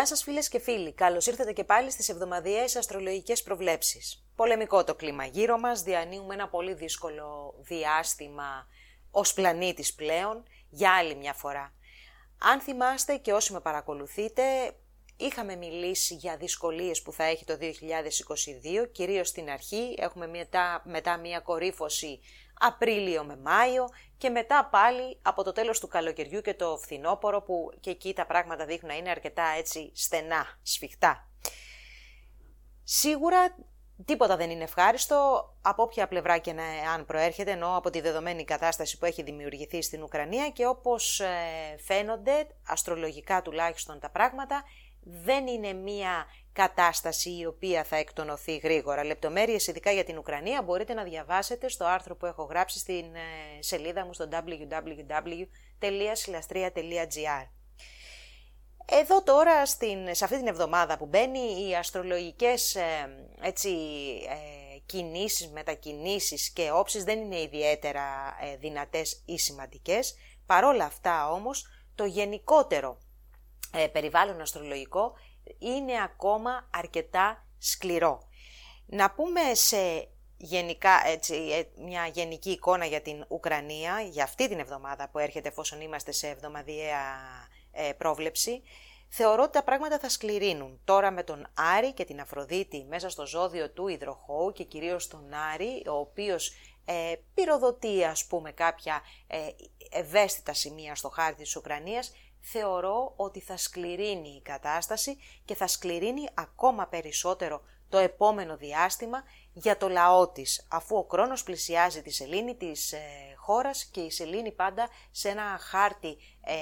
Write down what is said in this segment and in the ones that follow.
Γεια σας φίλες και φίλοι, καλώς ήρθατε και πάλι στις εβδομαδιαίες αστρολογικές προβλέψεις. Πολεμικό το κλίμα γύρω μας, διανύουμε ένα πολύ δύσκολο διάστημα ως πλανήτης πλέον, για άλλη μια φορά. Αν θυμάστε και όσοι με παρακολουθείτε, είχαμε μιλήσει για δυσκολίες που θα έχει το 2022, κυρίως στην αρχή, έχουμε μετά, μετά μια κορύφωση Απρίλιο με Μάιο και μετά πάλι από το τέλος του καλοκαιριού και το φθινόπωρο που και εκεί τα πράγματα δείχνουν να είναι αρκετά έτσι στενά, σφιχτά. Σίγουρα τίποτα δεν είναι ευχάριστο από όποια πλευρά και να, αν προέρχεται, ενώ από τη δεδομένη κατάσταση που έχει δημιουργηθεί στην Ουκρανία και όπως ε, φαίνονται, αστρολογικά τουλάχιστον τα πράγματα, δεν είναι μία κατάσταση η οποία θα εκτονωθεί γρήγορα. Λεπτομέρειες ειδικά για την Ουκρανία μπορείτε να διαβάσετε στο άρθρο που έχω γράψει στην ε, σελίδα μου στο www.silastria.gr Εδώ τώρα, στην, σε αυτή την εβδομάδα που μπαίνει, οι αστρολογικές ε, έτσι, ε, κινήσεις, μετακινήσεις και όψεις δεν είναι ιδιαίτερα ε, δυνατές ή σημαντικές. Παρόλα αυτά όμως, το γενικότερο ε, περιβάλλον αστρολογικό είναι ακόμα αρκετά σκληρό. Να πούμε σε γενικά, έτσι, ε, μια γενική εικόνα για την Ουκρανία, για αυτή την εβδομάδα που έρχεται εφόσον είμαστε σε εβδομαδιαία ε, πρόβλεψη, θεωρώ ότι τα πράγματα θα σκληρύνουν. Τώρα με τον Άρη και την Αφροδίτη μέσα στο ζώδιο του Ιδροχώου και κυρίως τον Άρη, ο οποίος ε, πυροδοτεί ας πούμε κάποια ε, ευαίσθητα σημεία στο χάρτη της Ουκρανίας, θεωρώ ότι θα σκληρύνει η κατάσταση και θα σκληρύνει ακόμα περισσότερο το επόμενο διάστημα για το λαό της, αφού ο χρόνος πλησιάζει τη σελήνη της ε, χώρας και η σελήνη πάντα σε ένα χάρτη ε,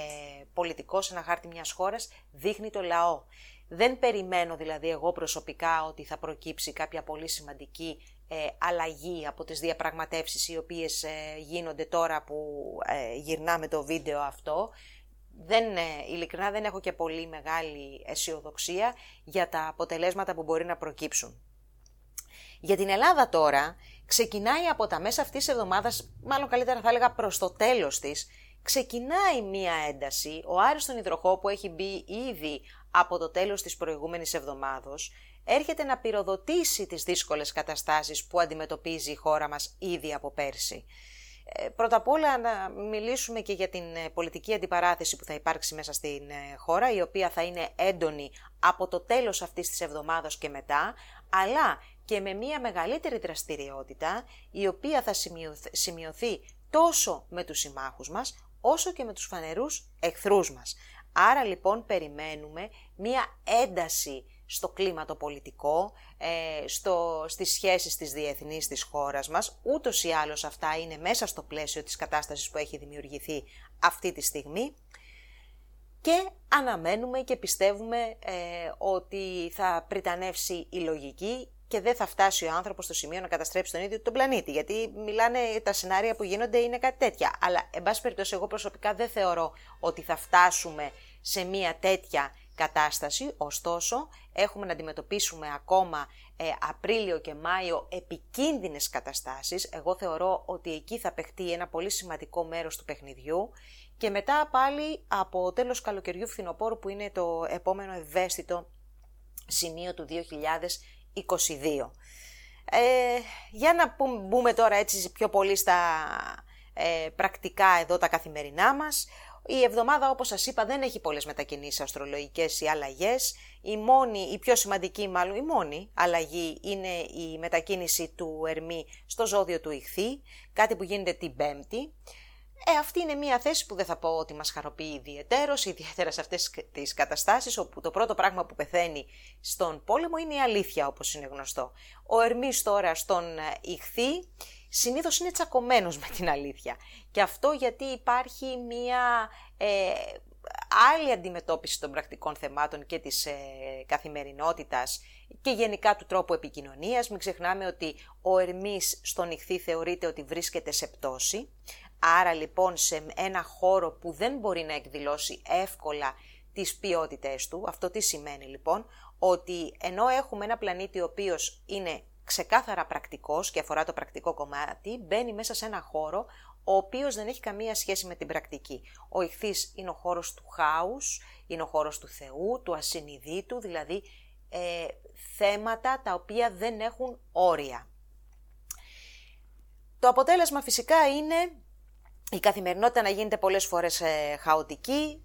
πολιτικό, σε ένα χάρτη μιας χώρας, δείχνει το λαό. Δεν περιμένω δηλαδή εγώ προσωπικά ότι θα προκύψει κάποια πολύ σημαντική ε, αλλαγή από τις διαπραγματεύσεις οι οποίες ε, γίνονται τώρα που γυρνάμε το βίντεο αυτό δεν, ε, ειλικρινά δεν έχω και πολύ μεγάλη αισιοδοξία για τα αποτελέσματα που μπορεί να προκύψουν. Για την Ελλάδα τώρα ξεκινάει από τα μέσα αυτής της εβδομάδας, μάλλον καλύτερα θα έλεγα προς το τέλος της, ξεκινάει μία ένταση, ο Άρης στον Ιδροχό που έχει μπει ήδη από το τέλος της προηγούμενης εβδομάδος, έρχεται να πυροδοτήσει τις δύσκολες καταστάσεις που αντιμετωπίζει η χώρα μας ήδη από πέρσι. Ε, πρώτα απ' όλα να μιλήσουμε και για την ε, πολιτική αντιπαράθεση που θα υπάρξει μέσα στην ε, χώρα, η οποία θα είναι έντονη από το τέλος αυτής της εβδομάδας και μετά, αλλά και με μια μεγαλύτερη δραστηριότητα, η οποία θα σημειωθεί τόσο με τους συμμάχους μας, όσο και με τους φανερούς εχθρούς μας. Άρα λοιπόν περιμένουμε μια ένταση στο κλίμα το πολιτικό, ε, στο, στις σχέσεις της διεθνής της χώρας μας. Ούτως ή άλλως αυτά είναι μέσα στο πλαίσιο της κατάστασης που έχει δημιουργηθεί αυτή τη στιγμή. Και αναμένουμε και πιστεύουμε ε, ότι θα πριτανεύσει η λογική και δεν θα φτάσει ο άνθρωπος στο σημείο να καταστρέψει τον ίδιο τον πλανήτη. Γιατί μιλάνε τα σενάρια που γίνονται είναι κάτι τέτοια. Αλλά, εν πάση περιπτώσει, εγώ προσωπικά δεν θεωρώ ότι θα φτάσουμε σε μια τέτοια κατάσταση, ωστόσο έχουμε να αντιμετωπίσουμε ακόμα ε, Απρίλιο και Μάιο επικίνδυνες καταστάσεις. Εγώ θεωρώ ότι εκεί θα παιχτεί ένα πολύ σημαντικό μέρος του παιχνιδιού και μετά πάλι από τέλος καλοκαιριού φθινοπόρου που είναι το επόμενο ευαίσθητο σημείο του 2022. Ε, για να μπούμε τώρα έτσι πιο πολύ στα ε, πρακτικά εδώ τα καθημερινά μας. Η εβδομάδα, όπως σας είπα, δεν έχει πολλές μετακινήσεις αστρολογικές ή αλλαγές. Η μόνη, η πιο σημαντική μάλλον, η μόνη αλλαγή είναι η μετακίνηση του Ερμή στο ζώδιο του Ιχθύ, κάτι που γίνεται την Πέμπτη. Ε, αυτή είναι μια θέση που δεν θα πω ότι μας χαροποιεί ιδιαιτέρως, ιδιαίτερα σε αυτές τις καταστάσεις όπου το πρώτο πράγμα που πεθαίνει στον πόλεμο είναι η αλήθεια όπως είναι γνωστό. Ο Ερμής τώρα στον Ιχθύ συνήθως είναι τσακωμένος με την αλήθεια. Και αυτό γιατί υπάρχει μία ε, άλλη αντιμετώπιση των πρακτικών θεμάτων και της ε, καθημερινότητας και γενικά του τρόπου επικοινωνίας. Μην ξεχνάμε ότι ο Ερμής στον ηχθή θεωρείται ότι βρίσκεται σε πτώση. Άρα λοιπόν σε ένα χώρο που δεν μπορεί να εκδηλώσει εύκολα τις ποιότητες του. Αυτό τι σημαίνει λοιπόν, ότι ενώ έχουμε ένα πλανήτη ο οποίος είναι ξεκάθαρα πρακτικός και αφορά το πρακτικό κομμάτι, μπαίνει μέσα σε ένα χώρο ο οποίος δεν έχει καμία σχέση με την πρακτική. Ο ηχθής είναι ο χώρος του χάους, είναι ο χώρος του Θεού, του ασυνειδήτου, δηλαδή ε, θέματα τα οποία δεν έχουν όρια. Το αποτέλεσμα φυσικά είναι η καθημερινότητα να γίνεται πολλές φορές ε, χαοτική,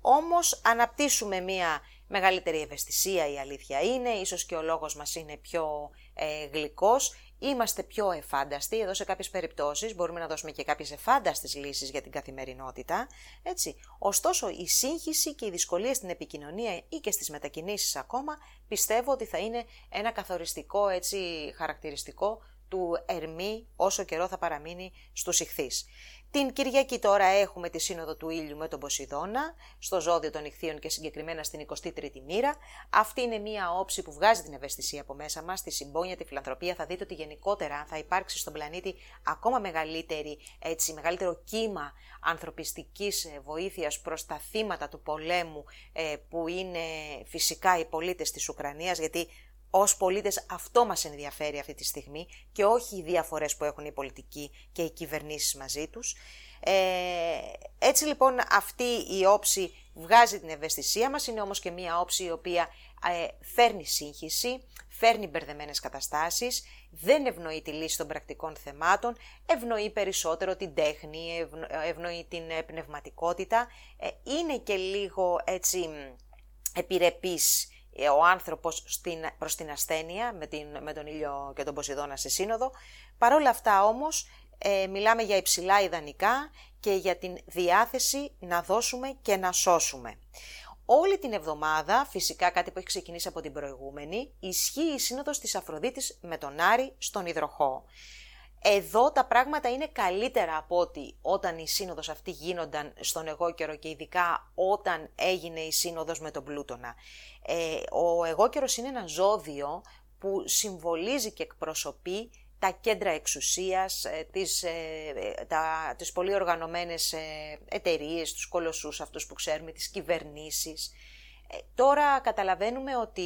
όμως αναπτύσσουμε μία μεγαλύτερη ευαισθησία η αλήθεια είναι, ίσως και ο λόγος μας είναι πιο ε, γλυκός, είμαστε πιο εφάνταστοι, εδώ σε κάποιες περιπτώσεις μπορούμε να δώσουμε και κάποιες εφάνταστες λύσεις για την καθημερινότητα, έτσι. Ωστόσο η σύγχυση και οι δυσκολίες στην επικοινωνία ή και στις μετακινήσεις ακόμα πιστεύω ότι θα είναι ένα καθοριστικό έτσι, χαρακτηριστικό του Ερμή όσο καιρό θα παραμείνει στους ηχθείς. Την Κυριακή τώρα έχουμε τη Σύνοδο του Ήλιου με τον Ποσειδώνα, στο ζώδιο των ηχθείων και συγκεκριμένα στην 23η μοίρα. Αυτή είναι μια όψη που βγάζει την ευαισθησία από μέσα μας, τη συμπόνια, τη φιλανθρωπία. Θα δείτε ότι γενικότερα θα υπάρξει στον πλανήτη ακόμα μεγαλύτερη, έτσι, μεγαλύτερο κύμα ανθρωπιστικής ε, βοήθειας προς τα θύματα του πολέμου ε, που είναι φυσικά οι πολίτες της Ουκρανίας, γιατί ως πολίτες αυτό μας ενδιαφέρει αυτή τη στιγμή και όχι οι διαφορές που έχουν οι πολιτικοί και οι κυβερνήσεις μαζί τους. Ε, έτσι λοιπόν αυτή η όψη βγάζει την ευαισθησία μας, είναι όμως και μία όψη η οποία ε, φέρνει σύγχυση, φέρνει μπερδεμένες καταστάσεις, δεν ευνοεί τη λύση των πρακτικών θεμάτων, ευνοεί περισσότερο την τέχνη, ευνοεί την ε, πνευματικότητα, ε, είναι και λίγο έτσι επιρρεπής ε, ο άνθρωπος στην, προς την ασθένεια με, την, με τον ήλιο και τον Ποσειδώνα σε σύνοδο. Παρ' όλα αυτά όμως ε, μιλάμε για υψηλά ιδανικά και για την διάθεση να δώσουμε και να σώσουμε. Όλη την εβδομάδα, φυσικά κάτι που έχει ξεκινήσει από την προηγούμενη, ισχύει η σύνοδος της Αφροδίτης με τον Άρη στον Ιδροχό. Εδώ τα πράγματα είναι καλύτερα από ότι όταν η σύνοδος αυτή γίνονταν στον εγώ καιρο και ειδικά όταν έγινε η σύνοδος με τον Πλούτονα. Ε, ο εγώ καιρος είναι ένα ζώδιο που συμβολίζει και εκπροσωπεί τα κέντρα εξουσίας, ε, τις, ε, τα, τις πολύ οργανωμένες εταιρείες, τους κολοσσούς αυτούς που ξέρουμε, τις κυβερνήσεις. Ε, τώρα καταλαβαίνουμε ότι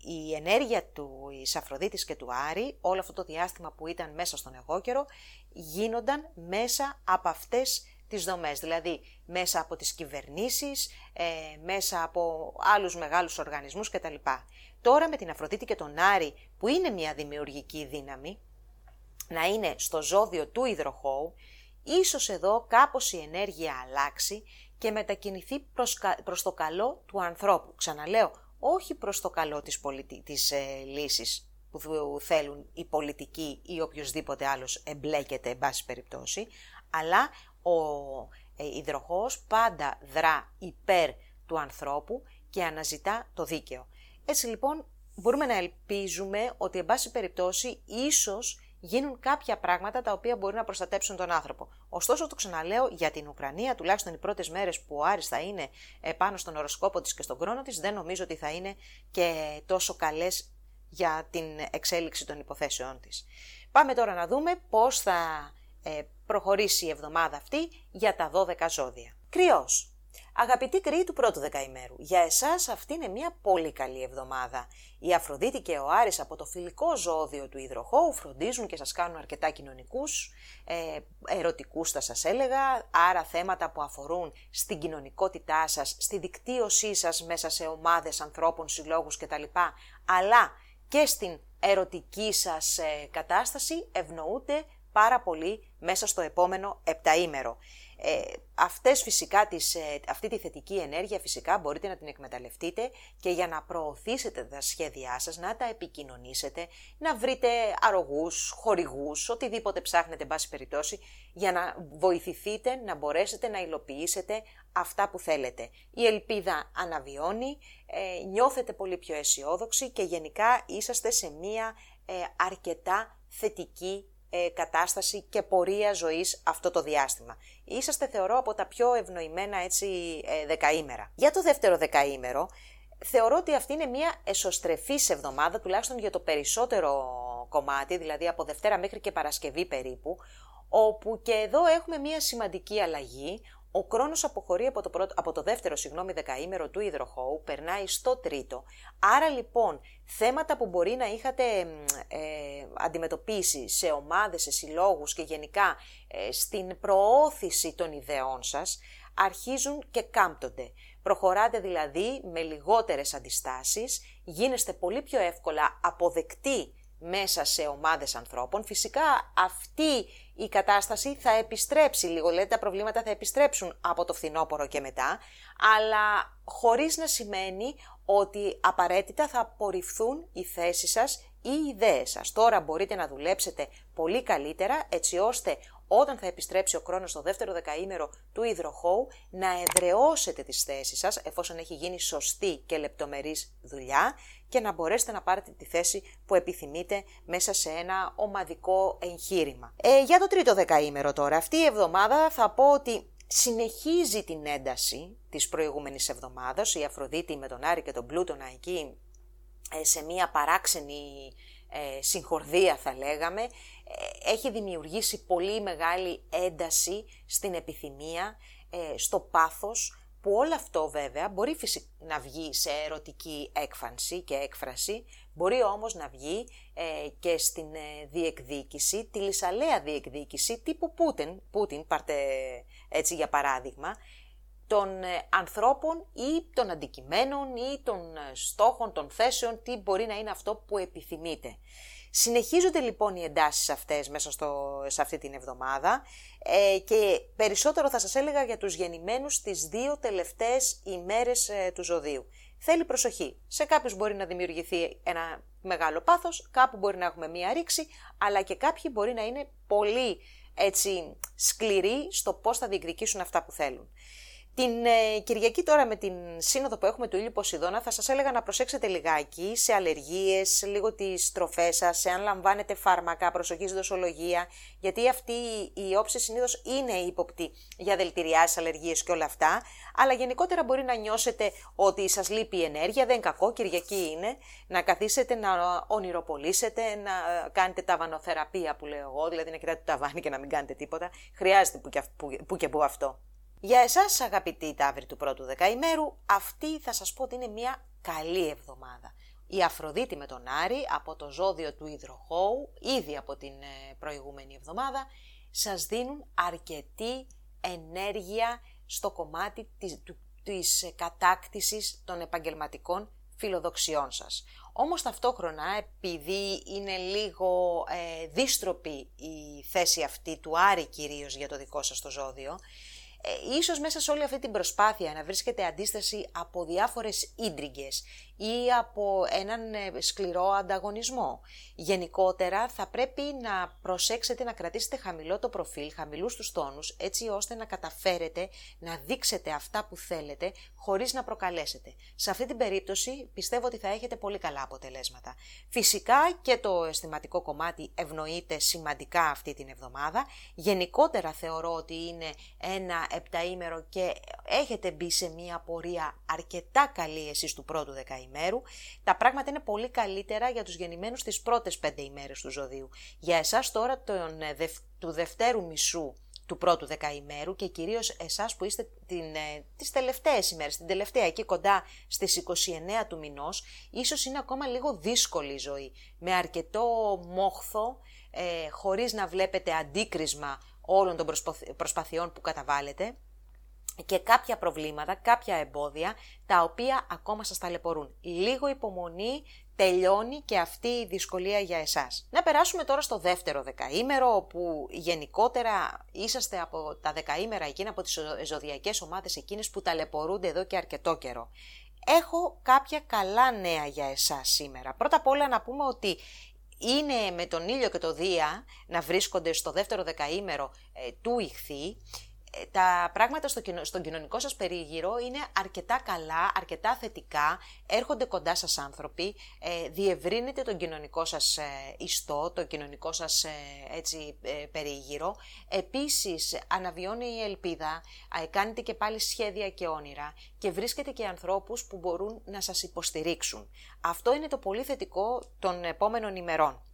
η ενέργεια του της Αφροδίτης και του Άρη, όλο αυτό το διάστημα που ήταν μέσα στον εγώκερο, γίνονταν μέσα από αυτές τις δομές, δηλαδή μέσα από τις κυβερνήσεις, ε, μέσα από άλλους μεγάλους οργανισμούς κτλ. Τώρα με την Αφροδίτη και τον Άρη, που είναι μια δημιουργική δύναμη, να είναι στο ζώδιο του υδροχώου, ίσως εδώ κάπως η ενέργεια αλλάξει και μετακινηθεί προς, προς το καλό του ανθρώπου. Ξαναλέω, όχι προς το καλό της, πολιτι... της ε, λύσης που θέλουν οι πολιτικοί ή οποιοδήποτε άλλος εμπλέκεται, εν πάση περιπτώσει, αλλά ο ε, υδροχός πάντα δρά υπέρ του ανθρώπου και αναζητά το δίκαιο. Έτσι λοιπόν μπορούμε να ελπίζουμε ότι, εν πάση περιπτώσει, ίσως γίνουν κάποια πράγματα τα οποία μπορεί να προστατέψουν τον άνθρωπο. Ωστόσο, το ξαναλέω, για την Ουκρανία, τουλάχιστον οι πρώτες μέρες που ο Άρης θα είναι πάνω στον οροσκόπο της και στον χρόνο της, δεν νομίζω ότι θα είναι και τόσο καλές για την εξέλιξη των υποθέσεων της. Πάμε τώρα να δούμε πώς θα ε, προχωρήσει η εβδομάδα αυτή για τα 12 ζώδια. Κρυός. Αγαπητοί κρύοι του πρώτου δεκαημέρου, για εσάς αυτή είναι μια πολύ καλή εβδομάδα. Η Αφροδίτη και ο Άρης από το φιλικό ζώδιο του υδροχώου φροντίζουν και σας κάνουν αρκετά κοινωνικούς, ε, ερωτικούς θα σας έλεγα, άρα θέματα που αφορούν στην κοινωνικότητά σας, στη δικτύωσή σας μέσα σε ομάδες ανθρώπων, συλλόγους κτλ. Αλλά και στην ερωτική σας ε, κατάσταση ευνοούνται πάρα πολύ μέσα στο επόμενο επταήμερο. Ε, αυτές φυσικά τις, ε, αυτή τη θετική ενέργεια φυσικά μπορείτε να την εκμεταλλευτείτε και για να προωθήσετε τα σχέδιά σας, να τα επικοινωνήσετε, να βρείτε αρρωγούς, χορηγούς, οτιδήποτε ψάχνετε εν πάση περιπτώσει, για να βοηθηθείτε να μπορέσετε να υλοποιήσετε αυτά που θέλετε. Η ελπίδα αναβιώνει, ε, νιώθετε πολύ πιο αισιόδοξοι και γενικά είσαστε σε μία ε, αρκετά θετική ε, κατάσταση και πορεία ζωής αυτό το διάστημα. Είσαστε θεωρώ από τα πιο ευνοημένα έτσι ε, δεκαήμερα. Για το δεύτερο δεκαήμερο θεωρώ ότι αυτή είναι μια εσωστρεφής εβδομάδα τουλάχιστον για το περισσότερο κομμάτι, δηλαδή από Δευτέρα μέχρι και Παρασκευή περίπου, όπου και εδώ έχουμε μια σημαντική αλλαγή, ο χρόνος αποχωρεί από το, πρώτο, από το δεύτερο συγγνώμη, δεκαήμερο του υδροχώου, περνάει στο τρίτο. Άρα λοιπόν, θέματα που μπορεί να είχατε ε, αντιμετωπίσει σε ομάδες, σε συλλόγους και γενικά ε, στην προώθηση των ιδεών σας, αρχίζουν και κάμπτονται. Προχωράτε δηλαδή με λιγότερες αντιστάσεις, γίνεστε πολύ πιο εύκολα αποδεκτοί μέσα σε ομάδες ανθρώπων. Φυσικά αυτή η κατάσταση θα επιστρέψει λίγο, λέτε τα προβλήματα θα επιστρέψουν από το φθινόπωρο και μετά, αλλά χωρίς να σημαίνει ότι απαραίτητα θα απορριφθούν οι θέσεις σας ή οι ιδέες σας. Τώρα μπορείτε να δουλέψετε πολύ καλύτερα έτσι ώστε όταν θα επιστρέψει ο χρόνος στο δεύτερο δεκαήμερο του υδροχώου να εδραιώσετε τις θέσεις σας εφόσον έχει γίνει σωστή και λεπτομερής δουλειά και να μπορέσετε να πάρετε τη θέση που επιθυμείτε μέσα σε ένα ομαδικό εγχείρημα. Ε, για το τρίτο δεκαήμερο τώρα, αυτή η εβδομάδα θα πω ότι συνεχίζει την ένταση της προηγούμενης εβδομάδας, η Αφροδίτη με τον Άρη και τον Πλούτονα εκεί ε, σε μια παράξενη ε, συγχορδία θα λέγαμε, ε, έχει δημιουργήσει πολύ μεγάλη ένταση στην επιθυμία, ε, στο πάθος, που όλο αυτό βέβαια μπορεί να βγει σε ερωτική έκφανση και έκφραση, μπορεί όμως να βγει ε, και στην ε, διεκδίκηση, τη λυσαλέα διεκδίκηση τύπου Πούτιν, Πούτιν πάρτε έτσι για παράδειγμα, των ε, ανθρώπων ή των αντικειμένων ή των στόχων, των θέσεων, τι μπορεί να είναι αυτό που επιθυμείτε. Συνεχίζονται λοιπόν οι εντάσεις αυτές μέσα στο, σε αυτή την εβδομάδα ε, και περισσότερο θα σας έλεγα για τους γεννημένους τις δύο τελευταίες ημέρες ε, του ζωδίου. Θέλει προσοχή. Σε κάποιους μπορεί να δημιουργηθεί ένα μεγάλο πάθος, κάπου μπορεί να έχουμε μία ρήξη, αλλά και κάποιοι μπορεί να είναι πολύ έτσι σκληροί στο πώς θα διεκδικήσουν αυτά που θέλουν. Την ε, Κυριακή τώρα με την σύνοδο που έχουμε του ήλιου Ποσειδώνα θα σας έλεγα να προσέξετε λιγάκι σε αλλεργίες, λίγο τις τροφές σας, αν λαμβάνετε φάρμακα, προσοχή δοσολογία, γιατί αυτή η όψη συνήθως είναι ύποπτη για δηλητηριάσεις, αλλεργίες και όλα αυτά, αλλά γενικότερα μπορεί να νιώσετε ότι σας λείπει η ενέργεια, δεν είναι κακό, Κυριακή είναι, να καθίσετε να ονειροπολίσετε, να κάνετε ταβανοθεραπεία που λέω εγώ, δηλαδή να κοιτάτε το ταβάνι και να μην κάνετε τίποτα, χρειάζεται που και που, που, και που αυτό. Για εσάς αγαπητοί ταύροι του πρώτου δεκαημέρου, αυτή θα σας πω ότι είναι μια καλή εβδομάδα. Η Αφροδίτη με τον Άρη από το ζώδιο του Ιδροχώου, ήδη από την ε, προηγούμενη εβδομάδα, σας δίνουν αρκετή ενέργεια στο κομμάτι της, της κατάκτησης των επαγγελματικών φιλοδοξιών σας. Όμως ταυτόχρονα, επειδή είναι λίγο ε, δίστροπη η θέση αυτή του Άρη κυρίως για το δικό σας το ζώδιο, ε, ίσως μέσα σε όλη αυτή την προσπάθεια να βρίσκεται αντίσταση από διάφορες ίντριγκες ή από έναν ε, σκληρό ανταγωνισμό. Γενικότερα θα πρέπει να προσέξετε να κρατήσετε χαμηλό το προφίλ, χαμηλούς τους τόνους, έτσι ώστε να καταφέρετε να δείξετε αυτά που θέλετε χωρίς να προκαλέσετε. Σε αυτή την περίπτωση πιστεύω ότι θα έχετε πολύ καλά αποτελέσματα. Φυσικά και το αισθηματικό κομμάτι ευνοείται σημαντικά αυτή την εβδομάδα. Γενικότερα θεωρώ ότι είναι ένα επταήμερο και έχετε μπει σε μια πορεία αρκετά καλή εσείς του πρώτου δεκαήμερου τα πράγματα είναι πολύ καλύτερα για τους γεννημένους τις πρώτες πέντε ημέρες του ζωδίου. Για εσάς τώρα τον, ε, του δευτέρου μισού του πρώτου δεκαημέρου και κυρίως εσάς που είστε την, ε, τις τελευταίες ημέρες, την τελευταία εκεί κοντά στις 29 του μηνός, ίσως είναι ακόμα λίγο δύσκολη η ζωή, με αρκετό μόχθο, ε, χωρίς να βλέπετε αντίκρισμα όλων των προσπαθειών που καταβάλλετε και κάποια προβλήματα, κάποια εμπόδια, τα οποία ακόμα σας ταλαιπωρούν. Λίγο υπομονή, τελειώνει και αυτή η δυσκολία για εσάς. Να περάσουμε τώρα στο δεύτερο δεκαήμερο, όπου γενικότερα είσαστε από τα δεκαήμερα εκείνα, από τις ζωδιακές ομάδες εκείνες που ταλαιπωρούνται εδώ και αρκετό καιρό. Έχω κάποια καλά νέα για εσάς σήμερα. Πρώτα απ' όλα να πούμε ότι είναι με τον ήλιο και το Δία να βρίσκονται στο δεύτερο δεκαήμερο ε, του ηχθή τα πράγματα στο, στον κοινωνικό σας περίγυρο είναι αρκετά καλά, αρκετά θετικά, έρχονται κοντά σας άνθρωποι, ε, διευρύνετε τον κοινωνικό σας ε, ιστό, το κοινωνικό σας ε, έτσι, ε, περίγυρο. Επίσης, αναβιώνει η ελπίδα, ε, κάνετε και πάλι σχέδια και όνειρα και βρίσκετε και ανθρώπους που μπορούν να σας υποστηρίξουν. Αυτό είναι το πολύ θετικό των επόμενων ημερών.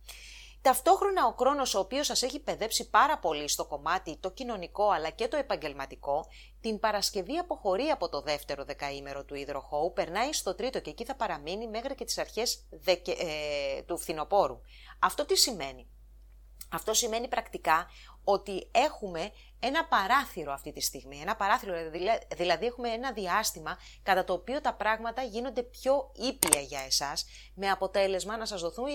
Ταυτόχρονα ο χρόνος ο οποίος σας έχει παιδέψει πάρα πολύ στο κομμάτι το κοινωνικό αλλά και το επαγγελματικό, την Παρασκευή αποχωρεί από το δεύτερο δεκαήμερο του υδροχώου, περνάει στο τρίτο και εκεί θα παραμείνει μέχρι και τις αρχές ε, του φθινοπόρου. Αυτό τι σημαίνει; Αυτό σημαίνει πρακτικά ότι έχουμε ένα παράθυρο αυτή τη στιγμή. Ένα παράθυρο, δηλαδή έχουμε ένα διάστημα κατά το οποίο τα πράγματα γίνονται πιο ήπια για εσάς, με αποτέλεσμα να σας, δοθούν,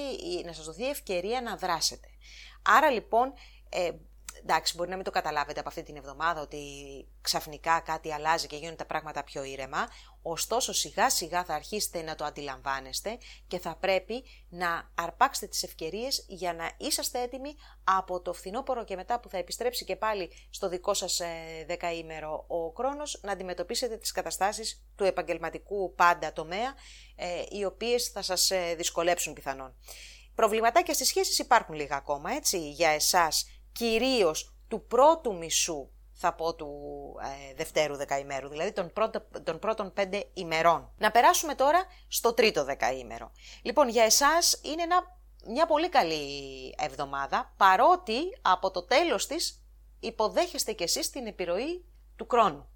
να σας δοθεί ευκαιρία να δράσετε. Άρα λοιπόν ε, εντάξει, μπορεί να μην το καταλάβετε από αυτή την εβδομάδα ότι ξαφνικά κάτι αλλάζει και γίνονται τα πράγματα πιο ήρεμα, ωστόσο σιγά σιγά θα αρχίσετε να το αντιλαμβάνεστε και θα πρέπει να αρπάξετε τις ευκαιρίες για να είσαστε έτοιμοι από το φθινόπωρο και μετά που θα επιστρέψει και πάλι στο δικό σας ε, δεκαήμερο ο χρόνος να αντιμετωπίσετε τις καταστάσεις του επαγγελματικού πάντα τομέα ε, οι οποίες θα σας ε, δυσκολέψουν πιθανόν. Προβληματάκια στις σχέσεις υπάρχουν λίγα ακόμα, έτσι, για εσάς κυρίως του πρώτου μισού, θα πω του ε, δευτέρου δεκαημέρου, δηλαδή των, πρώτο, των πρώτων πέντε ημερών. Να περάσουμε τώρα στο τρίτο δεκαήμερο. Λοιπόν, για εσάς είναι μια πολύ καλή εβδομάδα, παρότι από το τέλος της υποδέχεστε κι εσείς την επιρροή του χρόνου.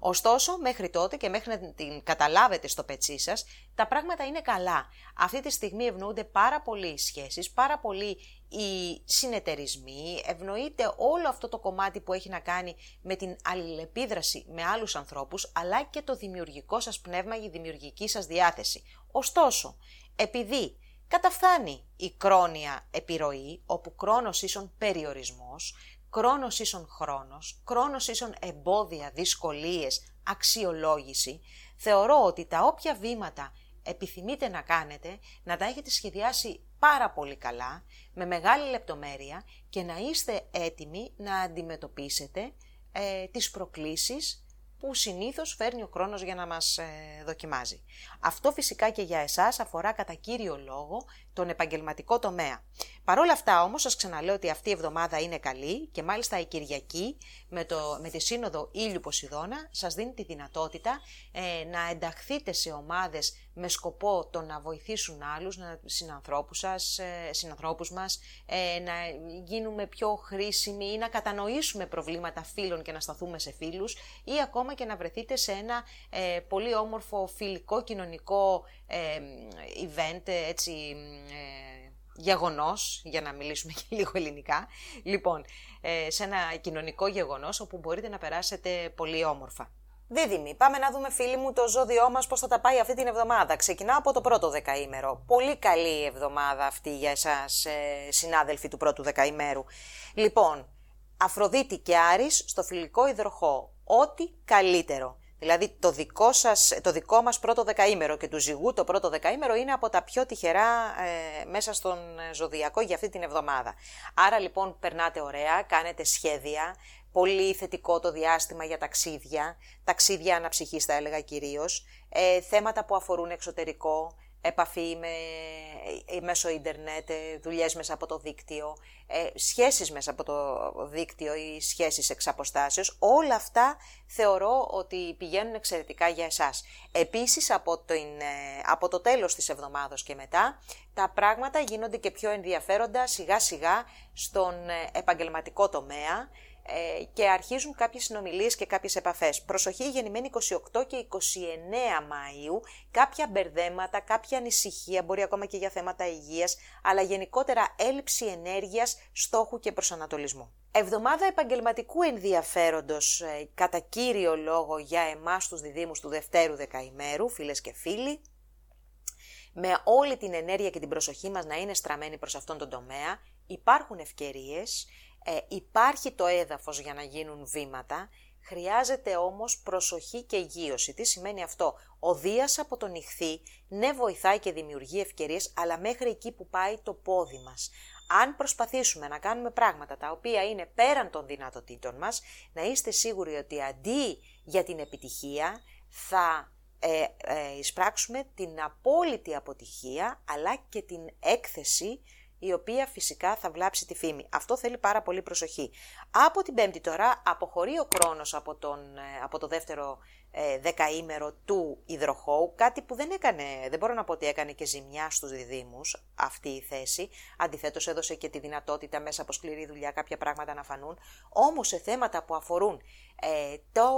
Ωστόσο, μέχρι τότε και μέχρι να την καταλάβετε στο πετσί σας, τα πράγματα είναι καλά. Αυτή τη στιγμή ευνοούνται πάρα πολύ οι σχέσεις, πάρα πολύ οι συνεταιρισμοί, ευνοείται όλο αυτό το κομμάτι που έχει να κάνει με την αλληλεπίδραση με άλλους ανθρώπους, αλλά και το δημιουργικό σας πνεύμα, η δημιουργική σας διάθεση. Ωστόσο, επειδή καταφθάνει η κρόνια επιρροή, όπου κρόνος ίσον περιορισμός, Κρόνος ίσον χρόνος, χρόνος ίσον εμπόδια, δυσκολίες, αξιολόγηση, θεωρώ ότι τα όποια βήματα επιθυμείτε να κάνετε, να τα έχετε σχεδιάσει πάρα πολύ καλά, με μεγάλη λεπτομέρεια και να είστε έτοιμοι να αντιμετωπίσετε ε, τις προκλήσεις που συνήθως φέρνει ο χρόνος για να μας ε, δοκιμάζει. Αυτό φυσικά και για εσάς αφορά κατά κύριο λόγο τον επαγγελματικό τομέα. Παρ' όλα αυτά όμως σας ξαναλέω ότι αυτή η εβδομάδα είναι καλή και μάλιστα η Κυριακή με, το, με τη Σύνοδο Ήλιου Ποσειδώνα σας δίνει τη δυνατότητα ε, να ενταχθείτε σε ομάδες με σκοπό το να βοηθήσουν άλλους, να, συνανθρώπους, σας, ε, συνανθρώπους μας, ε, να γίνουμε πιο χρήσιμοι ή να κατανοήσουμε προβλήματα φίλων και να σταθούμε σε φίλους ή ακόμα και να βρεθείτε σε ένα ε, πολύ όμορφο φιλικό κοινωνικό event, έτσι γεγονός, για να μιλήσουμε και λίγο ελληνικά, λοιπόν, ε, σε ένα κοινωνικό γεγονός όπου μπορείτε να περάσετε πολύ όμορφα. Δίδυμη, πάμε να δούμε φίλοι μου το ζώδιό μας πώς θα τα πάει αυτή την εβδομάδα. Ξεκινάω από το πρώτο δεκαήμερο. Πολύ καλή εβδομάδα αυτή για εσάς ε, συνάδελφοι του πρώτου δεκαήμερου. Λοιπόν, Αφροδίτη και Άρης στο φιλικό υδροχό. Ό,τι καλύτερο. Δηλαδή το δικό, σας, το δικό μας πρώτο δεκαήμερο και του ζυγού το πρώτο δεκαήμερο είναι από τα πιο τυχερά ε, μέσα στον ζωδιακό για αυτή την εβδομάδα. Άρα λοιπόν περνάτε ωραία, κάνετε σχέδια, πολύ θετικό το διάστημα για ταξίδια, ταξίδια αναψυχής θα έλεγα κυρίως, ε, θέματα που αφορούν εξωτερικό, επαφή με, ε, μέσω ίντερνετ, ε, δουλειές μέσα από το δίκτυο, ε, σχέσεις μέσα από το δίκτυο ή σχέσεις εξ αποστάσεως, όλα αυτά θεωρώ ότι πηγαίνουν εξαιρετικά για εσάς. Επίσης από το, από το τέλος της εβδομάδος και μετά, τα πράγματα γίνονται και πιο ενδιαφέροντα σιγά σιγά στον επαγγελματικό τομέα, ε, και αρχίζουν κάποιες συνομιλίες και κάποιες επαφές. Προσοχή γεννημένη 28 και 29 Μαΐου, κάποια μπερδέματα, κάποια ανησυχία, μπορεί ακόμα και για θέματα υγείας, αλλά γενικότερα έλλειψη ενέργειας, στόχου και προσανατολισμού. Εβδομάδα επαγγελματικού ενδιαφέροντος ε, κατά κύριο λόγο για εμάς τους διδήμους του Δευτέρου Δεκαημέρου, φίλες και φίλοι, με όλη την ενέργεια και την προσοχή μας να είναι στραμμένη προς αυτόν τον τομέα, υπάρχουν ευκαιρίες, ε, υπάρχει το έδαφος για να γίνουν βήματα, χρειάζεται όμως προσοχή και γύρωση. Τι σημαίνει αυτό; Ο Δίας από τον ηχθή ναι βοηθάει και δημιουργεί ευκαιρίες, αλλά μέχρι εκεί που πάει το πόδι μας. Αν προσπαθήσουμε να κάνουμε πράγματα τα οποία είναι πέραν των δυνατοτήτων μας, να είστε σίγουροι ότι αντί για την επιτυχία θα ε, ε, εισπράξουμε την απόλυτη αποτυχία αλλά και την έκθεση η οποία φυσικά θα βλάψει τη φήμη. Αυτό θέλει πάρα πολύ προσοχή. Από την Πέμπτη τώρα αποχωρεί ο χρόνος από, τον, ε, από το δεύτερο ε, δεκαήμερο του υδροχώου, κάτι που δεν έκανε, δεν μπορώ να πω ότι έκανε και ζημιά στους διδήμους αυτή η θέση, αντιθέτως έδωσε και τη δυνατότητα μέσα από σκληρή δουλειά κάποια πράγματα να φανούν, όμως σε θέματα που αφορούν ε, το,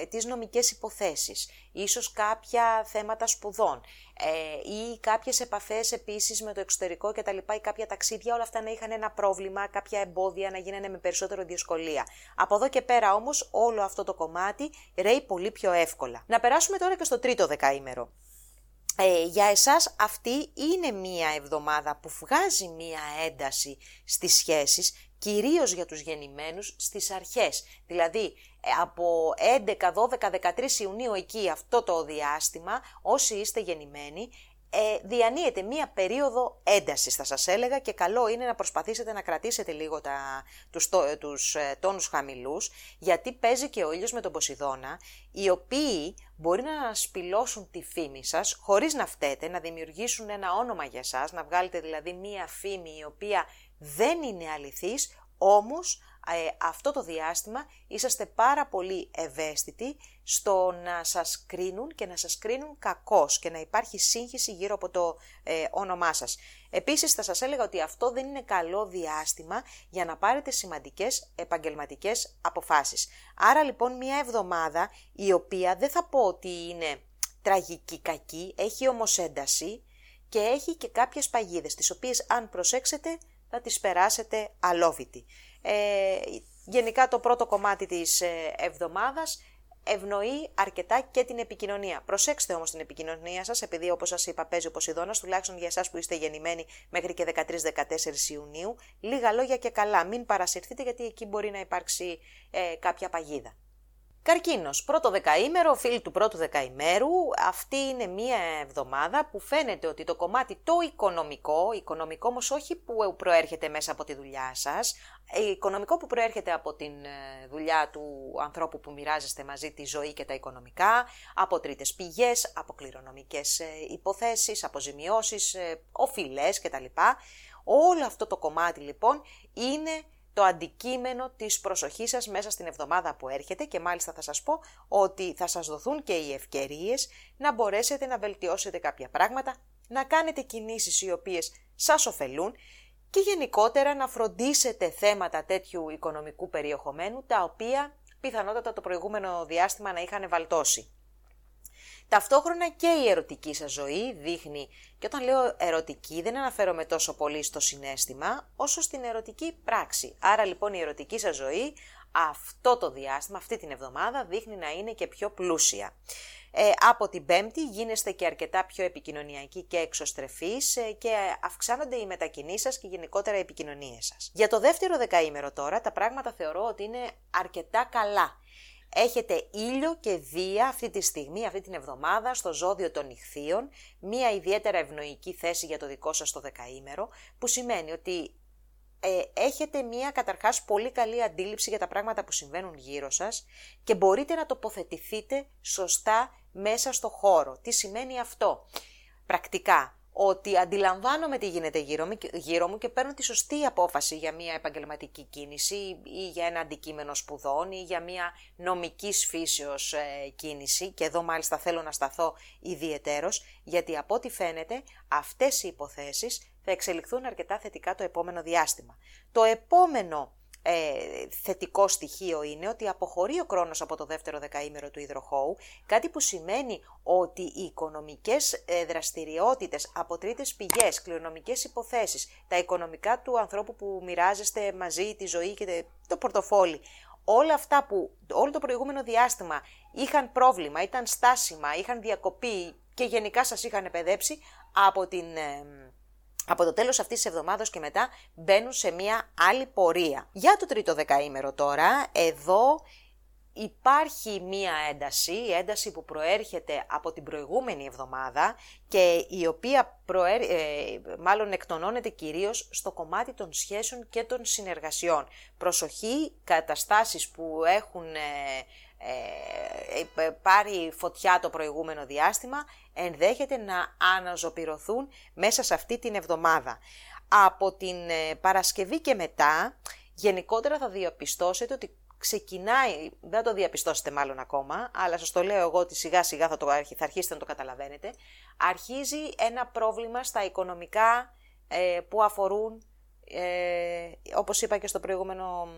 ε, τις νομικές υποθέσεις, ίσως κάποια θέματα σπουδών ε, ή κάποιες επαφές επίσης με το εξωτερικό και τα λοιπά ή κάποια ταξίδια, όλα αυτά να είχαν ένα πρόβλημα, κάποια εμπόδια να γίνανε με περισσότερο δυσκολία. Από εδώ και πέρα όμως όλο αυτό το κομμάτι ρέει πολύ πιο εύκολα. Να περάσουμε τώρα και στο τρίτο δεκαήμερο. Ε, για εσάς αυτή είναι μία εβδομάδα που βγάζει μία ένταση στις σχέσεις κυρίως για τους γεννημένους στις αρχές. Δηλαδή ε, από 11, 12, 13 Ιουνίου εκεί αυτό το διάστημα όσοι είστε γεννημένοι ε, διανύεται μία περίοδο έντασης θα σας έλεγα και καλό είναι να προσπαθήσετε να κρατήσετε λίγο τα, τους, το, τους ε, τόνους χαμηλούς γιατί παίζει και ο ήλιος με τον Ποσειδώνα οι οποίοι μπορεί να σπηλώσουν τη φήμη σας χωρίς να φταίτε, να δημιουργήσουν ένα όνομα για σας, να βγάλετε δηλαδή μία φήμη η οποία δεν είναι αληθής, όμως ε, αυτό το διάστημα είσαστε πάρα πολύ ευαίσθητοι στο να σας κρίνουν και να σας κρίνουν κακός και να υπάρχει σύγχυση γύρω από το ε, όνομά σας. Επίσης θα σας έλεγα ότι αυτό δεν είναι καλό διάστημα για να πάρετε σημαντικές επαγγελματικές αποφάσεις. Άρα λοιπόν μια εβδομάδα η οποία δεν θα πω ότι είναι τραγική κακή, έχει όμως ένταση και έχει και κάποιες παγίδες τις οποίες αν προσέξετε θα τις περάσετε αλόβητοι. Ε, γενικά το πρώτο κομμάτι της ε, εβδομάδας ευνοεί αρκετά και την επικοινωνία. Προσέξτε όμως την επικοινωνία σας, επειδή όπως σας είπα παίζει ο Ποσειδώνας, τουλάχιστον για εσάς που είστε γεννημένοι μέχρι και 13-14 Ιουνίου, λίγα λόγια και καλά, μην παρασυρθείτε γιατί εκεί μπορεί να υπάρξει ε, κάποια παγίδα. Καρκίνος, πρώτο δεκαήμερο, φίλοι του πρώτου δεκαημέρου, αυτή είναι μία εβδομάδα που φαίνεται ότι το κομμάτι το οικονομικό, οικονομικό όμως όχι που προέρχεται μέσα από τη δουλειά σας, ε, οικονομικό που προέρχεται από τη ε, δουλειά του ανθρώπου που μοιράζεστε μαζί τη ζωή και τα οικονομικά, από τρίτες πηγές, από κληρονομικές ε, υποθέσεις, αποζημιώσεις, οφειλές κτλ. Όλο αυτό το κομμάτι λοιπόν είναι το αντικείμενο της προσοχής σας μέσα στην εβδομάδα που έρχεται και μάλιστα θα σας πω ότι θα σας δοθούν και οι ευκαιρίες να μπορέσετε να βελτιώσετε κάποια πράγματα, να κάνετε κινήσεις οι οποίες σας ωφελούν και γενικότερα να φροντίσετε θέματα τέτοιου οικονομικού περιεχομένου τα οποία πιθανότατα το προηγούμενο διάστημα να είχαν βαλτώσει. Ταυτόχρονα και η ερωτική σας ζωή δείχνει, και όταν λέω ερωτική δεν αναφέρομαι τόσο πολύ στο συνέστημα, όσο στην ερωτική πράξη. Άρα λοιπόν η ερωτική σας ζωή αυτό το διάστημα, αυτή την εβδομάδα δείχνει να είναι και πιο πλούσια. Ε, από την Πέμπτη γίνεστε και αρκετά πιο επικοινωνιακοί και εξωστρεφείς ε, και αυξάνονται οι μετακινήσεις σας και γενικότερα οι επικοινωνίες σας. Για το δεύτερο δεκαήμερο τώρα τα πράγματα θεωρώ ότι είναι αρκετά καλά. Έχετε ήλιο και δία αυτή τη στιγμή, αυτή την εβδομάδα, στο ζώδιο των νυχθείων, μία ιδιαίτερα ευνοϊκή θέση για το δικό σας το δεκαήμερο, που σημαίνει ότι ε, έχετε μία καταρχάς πολύ καλή αντίληψη για τα πράγματα που συμβαίνουν γύρω σας και μπορείτε να τοποθετηθείτε σωστά μέσα στο χώρο. Τι σημαίνει αυτό; Πρακτικά, ότι αντιλαμβάνομαι τι γίνεται γύρω μου, γύρω μου και παίρνω τη σωστή απόφαση για μια επαγγελματική κίνηση ή για ένα αντικείμενο σπουδών ή για μια νομικής φύσεως ε, κίνηση και εδώ μάλιστα θέλω να σταθώ ιδιαιτέρως γιατί από ό,τι φαίνεται αυτές οι υποθέσεις θα εξελιχθούν αρκετά θετικά το επόμενο διάστημα. Το επόμενο ε, θετικό στοιχείο είναι ότι αποχωρεί ο χρόνος από το δεύτερο δεκαήμερο του υδροχώου, κάτι που σημαίνει ότι οι οικονομικές ε, δραστηριότητες από τρίτες πηγές, κληρονομικές υποθέσεις, τα οικονομικά του ανθρώπου που μοιράζεστε μαζί, τη ζωή και το πορτοφόλι, όλα αυτά που όλο το προηγούμενο διάστημα είχαν πρόβλημα, ήταν στάσιμα, είχαν διακοπεί και γενικά σας είχαν παιδέψει από την... Ε, από το τέλος αυτής της εβδομάδας και μετά μπαίνουν σε μια άλλη πορεία. Για το τρίτο δεκαήμερο τώρα, εδώ υπάρχει μία ένταση, η ένταση που προέρχεται από την προηγούμενη εβδομάδα και η οποία προέρ, ε, μάλλον εκτονώνεται κυρίως στο κομμάτι των σχέσεων και των συνεργασιών. Προσοχή, καταστάσεις που έχουν ε, ε, ε, πάρει φωτιά το προηγούμενο διάστημα ενδέχεται να αναζωπηρωθούν μέσα σε αυτή την εβδομάδα. Από την ε, Παρασκευή και μετά γενικότερα θα διαπιστώσετε ότι ξεκινάει, δεν το διαπιστώσετε μάλλον ακόμα, αλλά σας το λέω εγώ ότι σιγά σιγά θα, το, θα αρχίσετε να το καταλαβαίνετε, αρχίζει ένα πρόβλημα στα οικονομικά ε, που αφορούν, ε, όπως είπα και στο προηγούμενο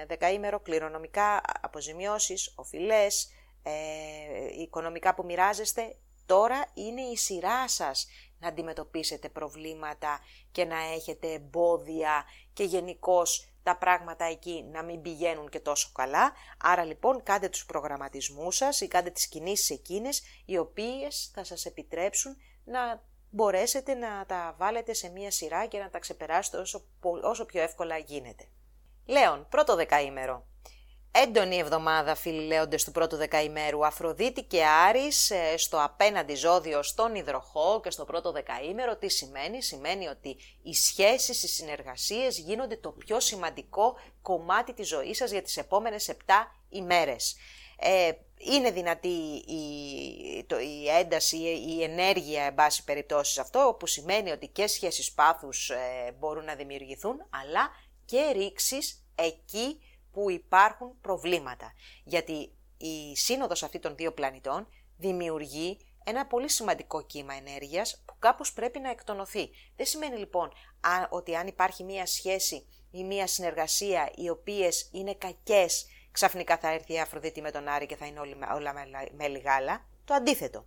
ε, δεκαήμερο, κληρονομικά, αποζημιώσεις, οφειλές, ε, οικονομικά που μοιράζεστε, τώρα είναι η σειρά σας να αντιμετωπίσετε προβλήματα και να έχετε εμπόδια και γενικώς τα πράγματα εκεί να μην πηγαίνουν και τόσο καλά. Άρα λοιπόν κάντε τους προγραμματισμούς σας ή κάντε τις κινήσεις εκείνες οι οποίες θα σας επιτρέψουν να μπορέσετε να τα βάλετε σε μία σειρά και να τα ξεπεράσετε όσο, όσο πιο εύκολα γίνεται. Λέων, πρώτο δεκαήμερο. Έντονη εβδομάδα φίλοι λέοντες του πρώτου δεκαημέρου, Αφροδίτη και Άρης ε, στο απέναντι ζώδιο στον υδροχό και στο πρώτο δεκαήμερο. Τι σημαίνει; Σημαίνει ότι οι σχέσεις, οι συνεργασίες γίνονται το πιο σημαντικό κομμάτι της ζωής σας για τις επόμενες 7 ημέρες. Ε, είναι δυνατή η, το, η ένταση, η ενέργεια, εν πάση περιπτώσεις αυτό, που σημαίνει ότι και σχέσεις πάθους ε, μπορούν να δημιουργηθούν, αλλά και ρήξεις εκεί που υπάρχουν προβλήματα. Γιατί η σύνοδος αυτή των δύο πλανητών δημιουργεί ένα πολύ σημαντικό κύμα ενέργειας που κάπως πρέπει να εκτονωθεί. Δεν σημαίνει λοιπόν ότι αν υπάρχει μία σχέση ή μία συνεργασία οι οποίες είναι κακές, ξαφνικά θα έρθει η Αφροδίτη με τον Άρη και θα είναι όλα με λιγάλα. Το αντίθετο.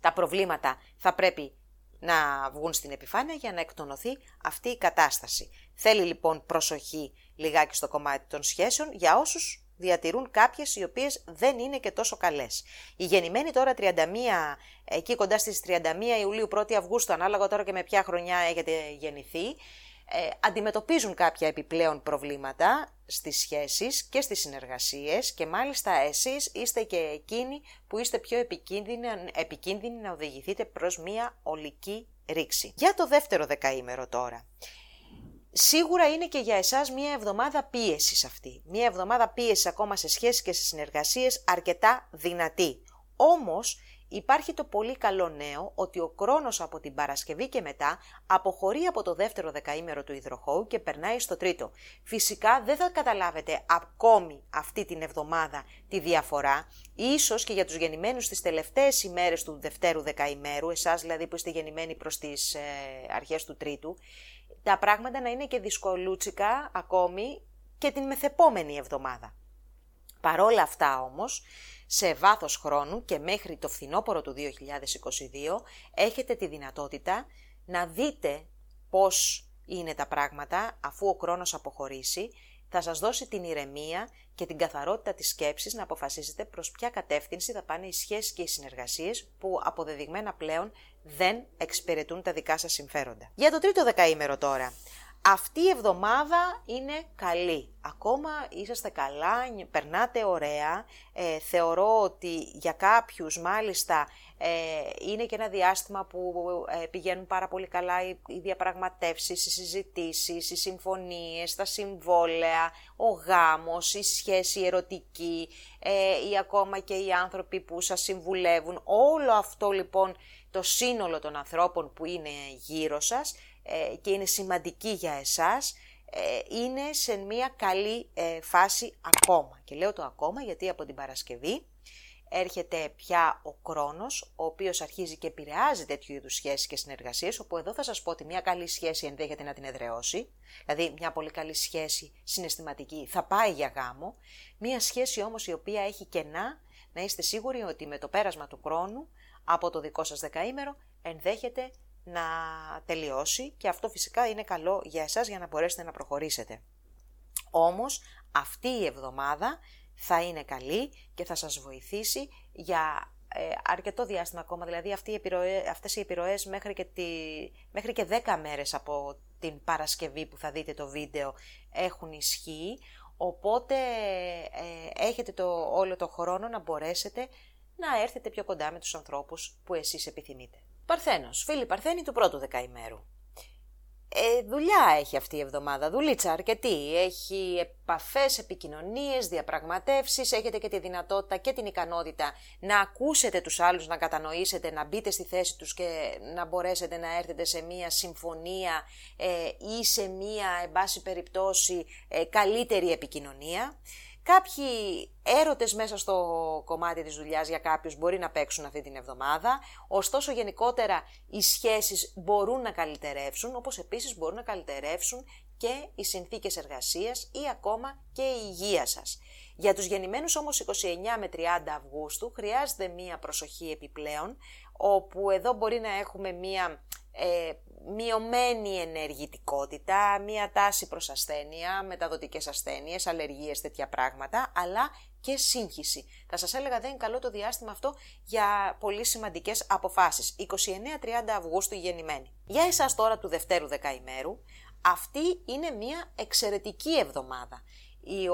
Τα προβλήματα θα πρέπει να βγουν στην επιφάνεια για να εκτονωθεί αυτή η κατάσταση. Θέλει λοιπόν προσοχή λιγάκι στο κομμάτι των σχέσεων για όσους διατηρούν κάποιες οι οποίες δεν είναι και τόσο καλές. Η γεννημένη τώρα 31, εκεί κοντά στις 31 Ιουλίου 1 Αυγούστου, ανάλογα τώρα και με ποια χρονιά έχετε γεννηθεί, ε, αντιμετωπίζουν κάποια επιπλέον προβλήματα στις σχέσεις και στις συνεργασίες και μάλιστα εσείς είστε και εκείνοι που είστε πιο επικίνδυνοι, επικίνδυνοι να οδηγηθείτε προς μία ολική ρήξη. Για το δεύτερο δεκαήμερο τώρα. Σίγουρα είναι και για εσάς μία εβδομάδα πίεσης αυτή. Μία εβδομάδα πίεσης ακόμα σε σχέσεις και σε συνεργασίες αρκετά δυνατή. Όμως Υπάρχει το πολύ καλό νέο ότι ο κρόνος από την Παρασκευή και μετά αποχωρεί από το δεύτερο δεκαήμερο του υδροχώου και περνάει στο τρίτο. Φυσικά δεν θα καταλάβετε ακόμη αυτή την εβδομάδα τη διαφορά, ίσως και για τους γεννημένους στις τελευταίες ημέρες του δευτέρου δεκαημέρου, εσάς δηλαδή που είστε γεννημένοι προς τις ε, αρχές του τρίτου, τα πράγματα να είναι και δυσκολούτσικα ακόμη και την μεθεπόμενη εβδομάδα. Παρόλα αυτά όμως, σε βάθος χρόνου και μέχρι το φθινόπωρο του 2022 έχετε τη δυνατότητα να δείτε πώς είναι τα πράγματα αφού ο χρόνος αποχωρήσει, θα σας δώσει την ηρεμία και την καθαρότητα της σκέψης να αποφασίσετε προς ποια κατεύθυνση θα πάνε οι σχέσεις και οι συνεργασίες που αποδεδειγμένα πλέον δεν εξυπηρετούν τα δικά σας συμφέροντα. Για το τρίτο δεκαήμερο τώρα. Αυτή η εβδομάδα είναι καλή. Ακόμα είσαστε καλά, περνάτε ωραία. Ε, θεωρώ ότι για κάποιους μάλιστα ε, είναι και ένα διάστημα που ε, πηγαίνουν πάρα πολύ καλά οι, οι διαπραγματεύσεις, οι συζητήσεις, οι συμφωνίες, τα συμβόλαια, ο γάμος, η σχέση ερωτική ε, ή ακόμα και οι άνθρωποι που σας συμβουλεύουν. Όλο αυτό λοιπόν το σύνολο των ανθρώπων που είναι γύρω σας ε, και είναι σημαντική για εσάς, ε, είναι σε μια καλή ε, φάση ακόμα. Και λέω το ακόμα γιατί από την Παρασκευή έρχεται πια ο χρόνος, ο οποίος αρχίζει και επηρεάζει τέτοιου είδους σχέσεις και συνεργασίες, όπου εδώ θα σας πω ότι μια καλή σχέση ενδέχεται να την εδραιώσει, δηλαδή μια πολύ καλή σχέση συναισθηματική θα πάει για γάμο, μια σχέση όμως η οποία έχει κενά, να είστε σίγουροι ότι με το πέρασμα του χρόνου από το δικό σας δεκαήμερο ενδέχεται να τελειώσει και αυτό φυσικά είναι καλό για εσάς για να μπορέσετε να προχωρήσετε. Όμως αυτή η εβδομάδα θα είναι καλή και θα σας βοηθήσει για ε, αρκετό διάστημα ακόμα, δηλαδή αυτή οι αυτές οι επιρροές μέχρι και, τη, μέχρι και 10 μέρες από την Παρασκευή που θα δείτε το βίντεο έχουν ισχύ, οπότε ε, έχετε το, όλο το χρόνο να μπορέσετε να έρθετε πιο κοντά με τους ανθρώπους που εσείς επιθυμείτε. Παρθένος, φίλοι Παρθένη του πρώτου δεκαημέρου. Ε, δουλειά έχει αυτή η εβδομάδα, δουλίτσα αρκετή. Έχει επαφές, επικοινωνίες, διαπραγματεύσεις, έχετε και τη δυνατότητα και την ικανότητα να ακούσετε τους άλλους, να κατανοήσετε, να μπείτε στη θέση τους και να μπορέσετε να έρθετε σε μία συμφωνία ε, ή σε μία, εν πάση περιπτώσει, ε, καλύτερη επικοινωνία. Κάποιοι έρωτες μέσα στο κομμάτι της δουλειάς για κάποιους μπορεί να παίξουν αυτή την εβδομάδα, ωστόσο γενικότερα οι σχέσεις μπορούν να καλυτερεύσουν, όπως επίσης μπορούν να καλυτερεύσουν και οι συνθήκες εργασίας ή ακόμα και η υγεία σας. Για τους γεννημένους όμως 29 με 30 Αυγούστου χρειάζεται μία προσοχή επιπλέον, όπου εδώ μπορεί να έχουμε μία ε, μειωμένη ενεργητικότητα, μία τάση προς ασθένεια, μεταδοτικές ασθένειες, αλλεργίες, τέτοια πράγματα, αλλά και σύγχυση. Θα σας έλεγα δεν είναι καλό το διάστημα αυτό για πολύ σημαντικές αποφάσεις. 29-30 Αυγούστου γεννημένη. Για εσάς τώρα του Δευτέρου Δεκαημέρου, αυτή είναι μία εξαιρετική εβδομάδα.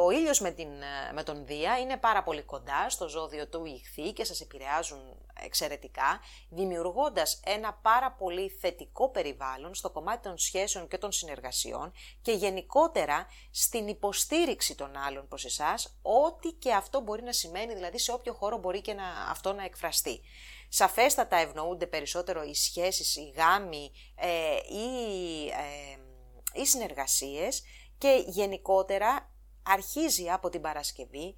Ο ήλιος με, την, με τον Δία είναι πάρα πολύ κοντά στο ζώδιο του Ιχθύ και σας επηρεάζουν εξαιρετικά, δημιουργώντας ένα πάρα πολύ θετικό περιβάλλον στο κομμάτι των σχέσεων και των συνεργασιών και γενικότερα στην υποστήριξη των άλλων προς εσάς, ό,τι και αυτό μπορεί να σημαίνει, δηλαδή σε όποιο χώρο μπορεί και να, αυτό να εκφραστεί. Σαφέστατα ευνοούνται περισσότερο οι σχέσεις, οι γάμοι, ε, οι, ε, οι συνεργασίες και γενικότερα αρχίζει από την Παρασκευή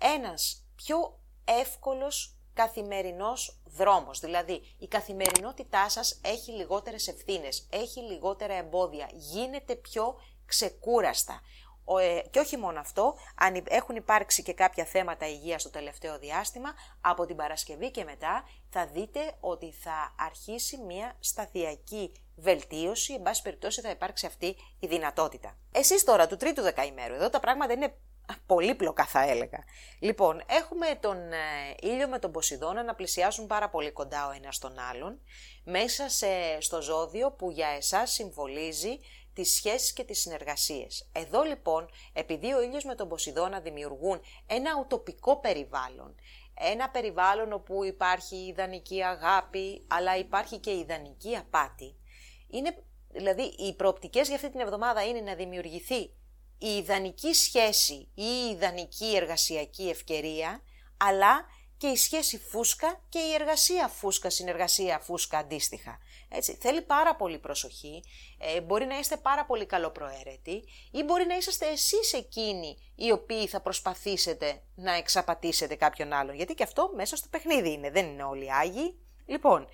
ένας πιο εύκολος καθημερινός δρόμος. Δηλαδή, η καθημερινότητά σας έχει λιγότερες ευθύνες, έχει λιγότερα εμπόδια, γίνεται πιο ξεκούραστα. Ε, και όχι μόνο αυτό, αν έχουν υπάρξει και κάποια θέματα υγείας στο τελευταίο διάστημα, από την Παρασκευή και μετά θα δείτε ότι θα αρχίσει μια σταδιακή βελτίωση, εν πάση περιπτώσει θα υπάρξει αυτή η δυνατότητα. Εσείς τώρα του τρίτου δεκαημέρου, εδώ τα πράγματα είναι πολύπλοκα θα έλεγα. Λοιπόν, έχουμε τον ε, ήλιο με τον Ποσειδώνα να πλησιάσουν πάρα πολύ κοντά ο ένας στον άλλον, μέσα σε, στο ζώδιο που για εσάς συμβολίζει τις σχέσεις και τις συνεργασίες. Εδώ λοιπόν, επειδή ο ήλιος με τον Ποσειδώνα δημιουργούν ένα ουτοπικό περιβάλλον, ένα περιβάλλον όπου υπάρχει ιδανική αγάπη, αλλά υπάρχει και ιδανική απάτη, είναι, δηλαδή οι προοπτικές για αυτή την εβδομάδα είναι να δημιουργηθεί η ιδανική σχέση ή η ιδανική εργασιακή ευκαιρία, αλλά και η σχέση φούσκα και η εργασία φούσκα, συνεργασία φούσκα αντίστοιχα. Έτσι, θέλει πάρα πολύ προσοχή, ε, μπορεί να είστε πάρα πολύ καλοπροαίρετοι ή μπορεί να είσαστε εσείς εκείνοι οι οποίοι θα προσπαθήσετε να εξαπατήσετε κάποιον άλλον, γιατί και αυτό μέσα στο παιχνίδι είναι, δεν είναι όλοι Άγιοι. Λοιπόν,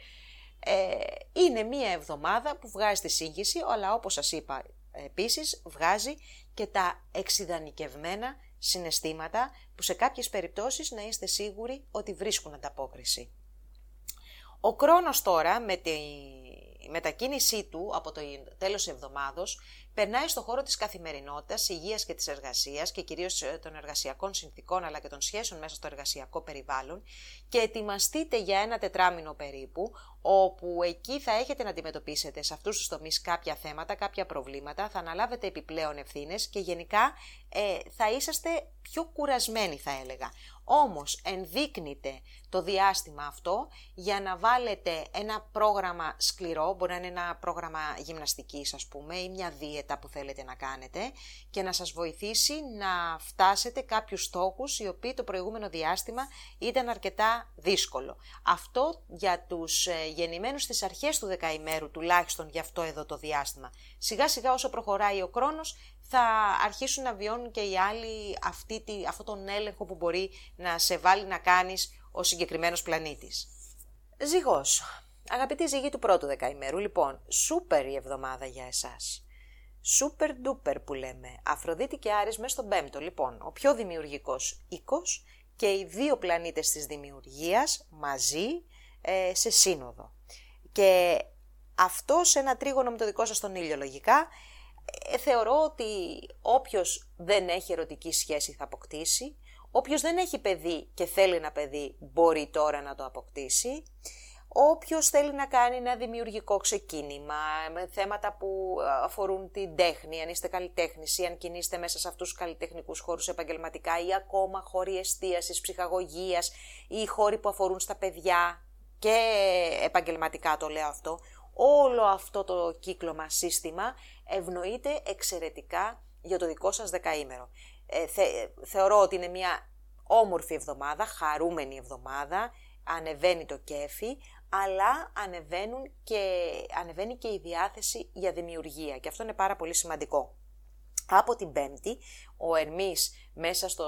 ε, είναι μία εβδομάδα που βγάζει τη σύγχυση, αλλά όπως σας είπα επίσης βγάζει και τα εξειδανικευμένα συναισθήματα που σε κάποιες περιπτώσεις να είστε σίγουροι ότι βρίσκουν ανταπόκριση. Ο Κρόνος τώρα με τη μετακίνησή του από το τέλος εβδομάδος περνάει στο χώρο της καθημερινότητας, υγείας και της εργασίας και κυρίως ε, των εργασιακών συνθήκων αλλά και των σχέσεων μέσα στο εργασιακό περιβάλλον και ετοιμαστείτε για ένα τετράμινο περίπου όπου εκεί θα έχετε να αντιμετωπίσετε σε αυτούς τους τομείς κάποια θέματα, κάποια προβλήματα, θα αναλάβετε επιπλέον ευθύνες και γενικά ε, θα είσαστε πιο κουρασμένοι θα έλεγα. Όμως ενδείκνυται το διάστημα αυτό για να βάλετε ένα πρόγραμμα σκληρό, μπορεί να είναι ένα πρόγραμμα γυμναστικής ας πούμε ή μια δίαιτα που θέλετε να κάνετε και να σας βοηθήσει να φτάσετε κάποιους στόχους οι οποίοι το προηγούμενο διάστημα ήταν αρκετά δύσκολο. Αυτό για τους ε, γεννημένους στις αρχές του δεκαημέρου τουλάχιστον για αυτό εδώ το διάστημα. Σιγά σιγά όσο προχωράει ο χρόνος θα αρχίσουν να βιώνουν και οι άλλοι αυτή, αυτό τον έλεγχο που μπορεί να σε βάλει να κάνεις ο συγκεκριμένος πλανήτης. Ζυγός. Αγαπητοί ζυγοί του πρώτου δεκαημέρου, λοιπόν, σούπερ η εβδομάδα για εσάς. Σούπερ ντούπερ που λέμε. Αφροδίτη και Άρης μέσα στον πέμπτο, λοιπόν. Ο πιο δημιουργικός οίκος και οι δύο πλανήτες της δημιουργίας μαζί ε, σε σύνοδο. Και αυτό σε ένα τρίγωνο με το δικό σας τον ήλιο λογικά, ε, θεωρώ ότι όποιος δεν έχει ερωτική σχέση θα αποκτήσει, όποιος δεν έχει παιδί και θέλει ένα παιδί μπορεί τώρα να το αποκτήσει, όποιος θέλει να κάνει ένα δημιουργικό ξεκίνημα με θέματα που αφορούν την τέχνη, αν είστε καλλιτέχνης ή αν κινείστε μέσα σε αυτούς τους καλλιτεχνικούς χώρους επαγγελματικά ή ακόμα χώροι εστίασης, ψυχαγωγίας ή χώροι που αφορούν στα παιδιά και επαγγελματικά το λέω αυτό, όλο αυτό το κύκλωμα σύστημα ευνοείται εξαιρετικά για το δικό σας δεκαήμερο. Ε, θεωρώ ότι είναι μια όμορφη εβδομάδα, χαρούμενη εβδομάδα, ανεβαίνει το κέφι, αλλά ανεβαίνουν και, ανεβαίνει και η διάθεση για δημιουργία και αυτό είναι πάρα πολύ σημαντικό. Από την Πέμπτη, ο Ερμής μέσα στο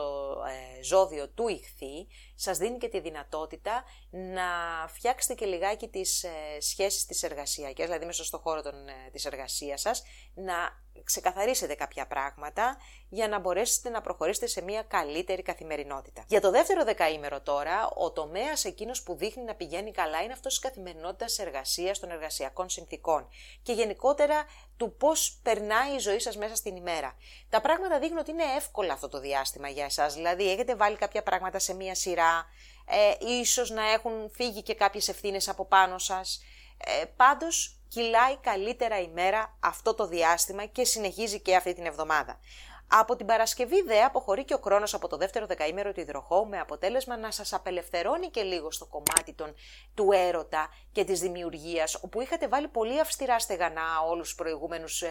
ε, ζώδιο του ηχθή, σας δίνει και τη δυνατότητα να φτιάξετε και λιγάκι τις ε, σχέσεις της εργασιακές, δηλαδή μέσα στο χώρο των, ε, της εργασίας σας, να ξεκαθαρίσετε κάποια πράγματα για να μπορέσετε να προχωρήσετε σε μια καλύτερη καθημερινότητα. Για το δεύτερο δεκαήμερο τώρα, ο τομέας εκείνος που δείχνει να πηγαίνει καλά είναι αυτός της καθημερινότητας εργασίας, των εργασιακών συνθήκων και γενικότερα του πώς περνάει η ζωή σας μέσα στην ημέρα. Τα πράγματα δείχνουν ότι είναι εύκολα αυτό το διάστημα για εσάς, δηλαδή έχετε βάλει κάποια πράγματα σε μία σειρά, ε, ίσως να έχουν φύγει και κάποιες ευθύνες από πάνω σας, ε, πάντως κυλάει καλύτερα η μέρα αυτό το διάστημα και συνεχίζει και αυτή την εβδομάδα. Από την Παρασκευή δε αποχωρεί και ο χρόνος από το δεύτερο δεκαήμερο του υδροχώου με αποτέλεσμα να σας απελευθερώνει και λίγο στο κομμάτι των, του έρωτα και της δημιουργίας όπου είχατε βάλει πολύ αυστηρά στεγανά όλους τους προηγούμενους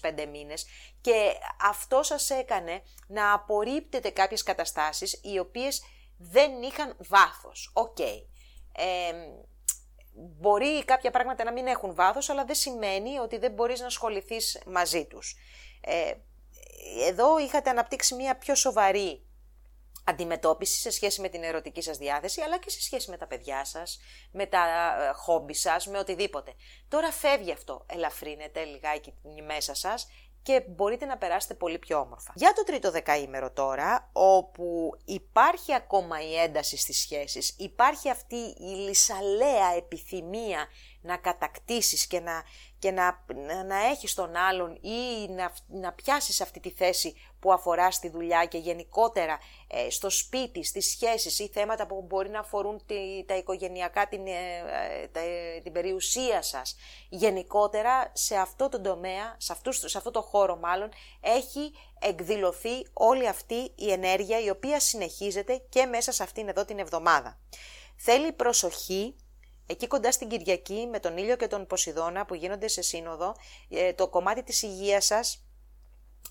4-5 ε, μήνες και αυτό σας έκανε να απορρίπτετε κάποιες καταστάσεις οι οποίες δεν είχαν βάθος. Οκ. Ε, μπορεί κάποια πράγματα να μην έχουν βάθος, αλλά δεν σημαίνει ότι δεν μπορείς να ασχοληθείς μαζί τους. Ε, εδώ είχατε αναπτύξει μια πιο σοβαρή αντιμετώπιση σε σχέση με την ερωτική σας διάθεση, αλλά και σε σχέση με τα παιδιά σας, με τα ε, χόμπι σας, με οτιδήποτε. Τώρα φεύγει αυτό, ελαφρύνεται λιγάκι μέσα σας και μπορείτε να περάσετε πολύ πιο όμορφα. Για το τρίτο δεκαήμερο τώρα, όπου υπάρχει ακόμα η ένταση στις σχέσεις, υπάρχει αυτή η λυσαλέα επιθυμία να κατακτήσεις και να, και να, να έχεις τον άλλον ή να, να πιάσεις αυτή τη θέση που αφορά στη δουλειά και γενικότερα ε, στο σπίτι, στις σχέσεις ή θέματα που μπορεί να αφορούν τη, τα οικογενειακά, την, ε, την περιουσία σας. Γενικότερα σε αυτό το τομέα, σε, αυτούς, σε αυτό το χώρο μάλλον, έχει εκδηλωθεί όλη αυτή η ενέργεια η οποία συνεχίζεται και μέσα σε αυτήν εδώ την εβδομάδα. Θέλει προσοχή Εκεί κοντά στην Κυριακή με τον ήλιο και τον Ποσειδώνα που γίνονται σε σύνοδο, ε, το κομμάτι της υγείας σας,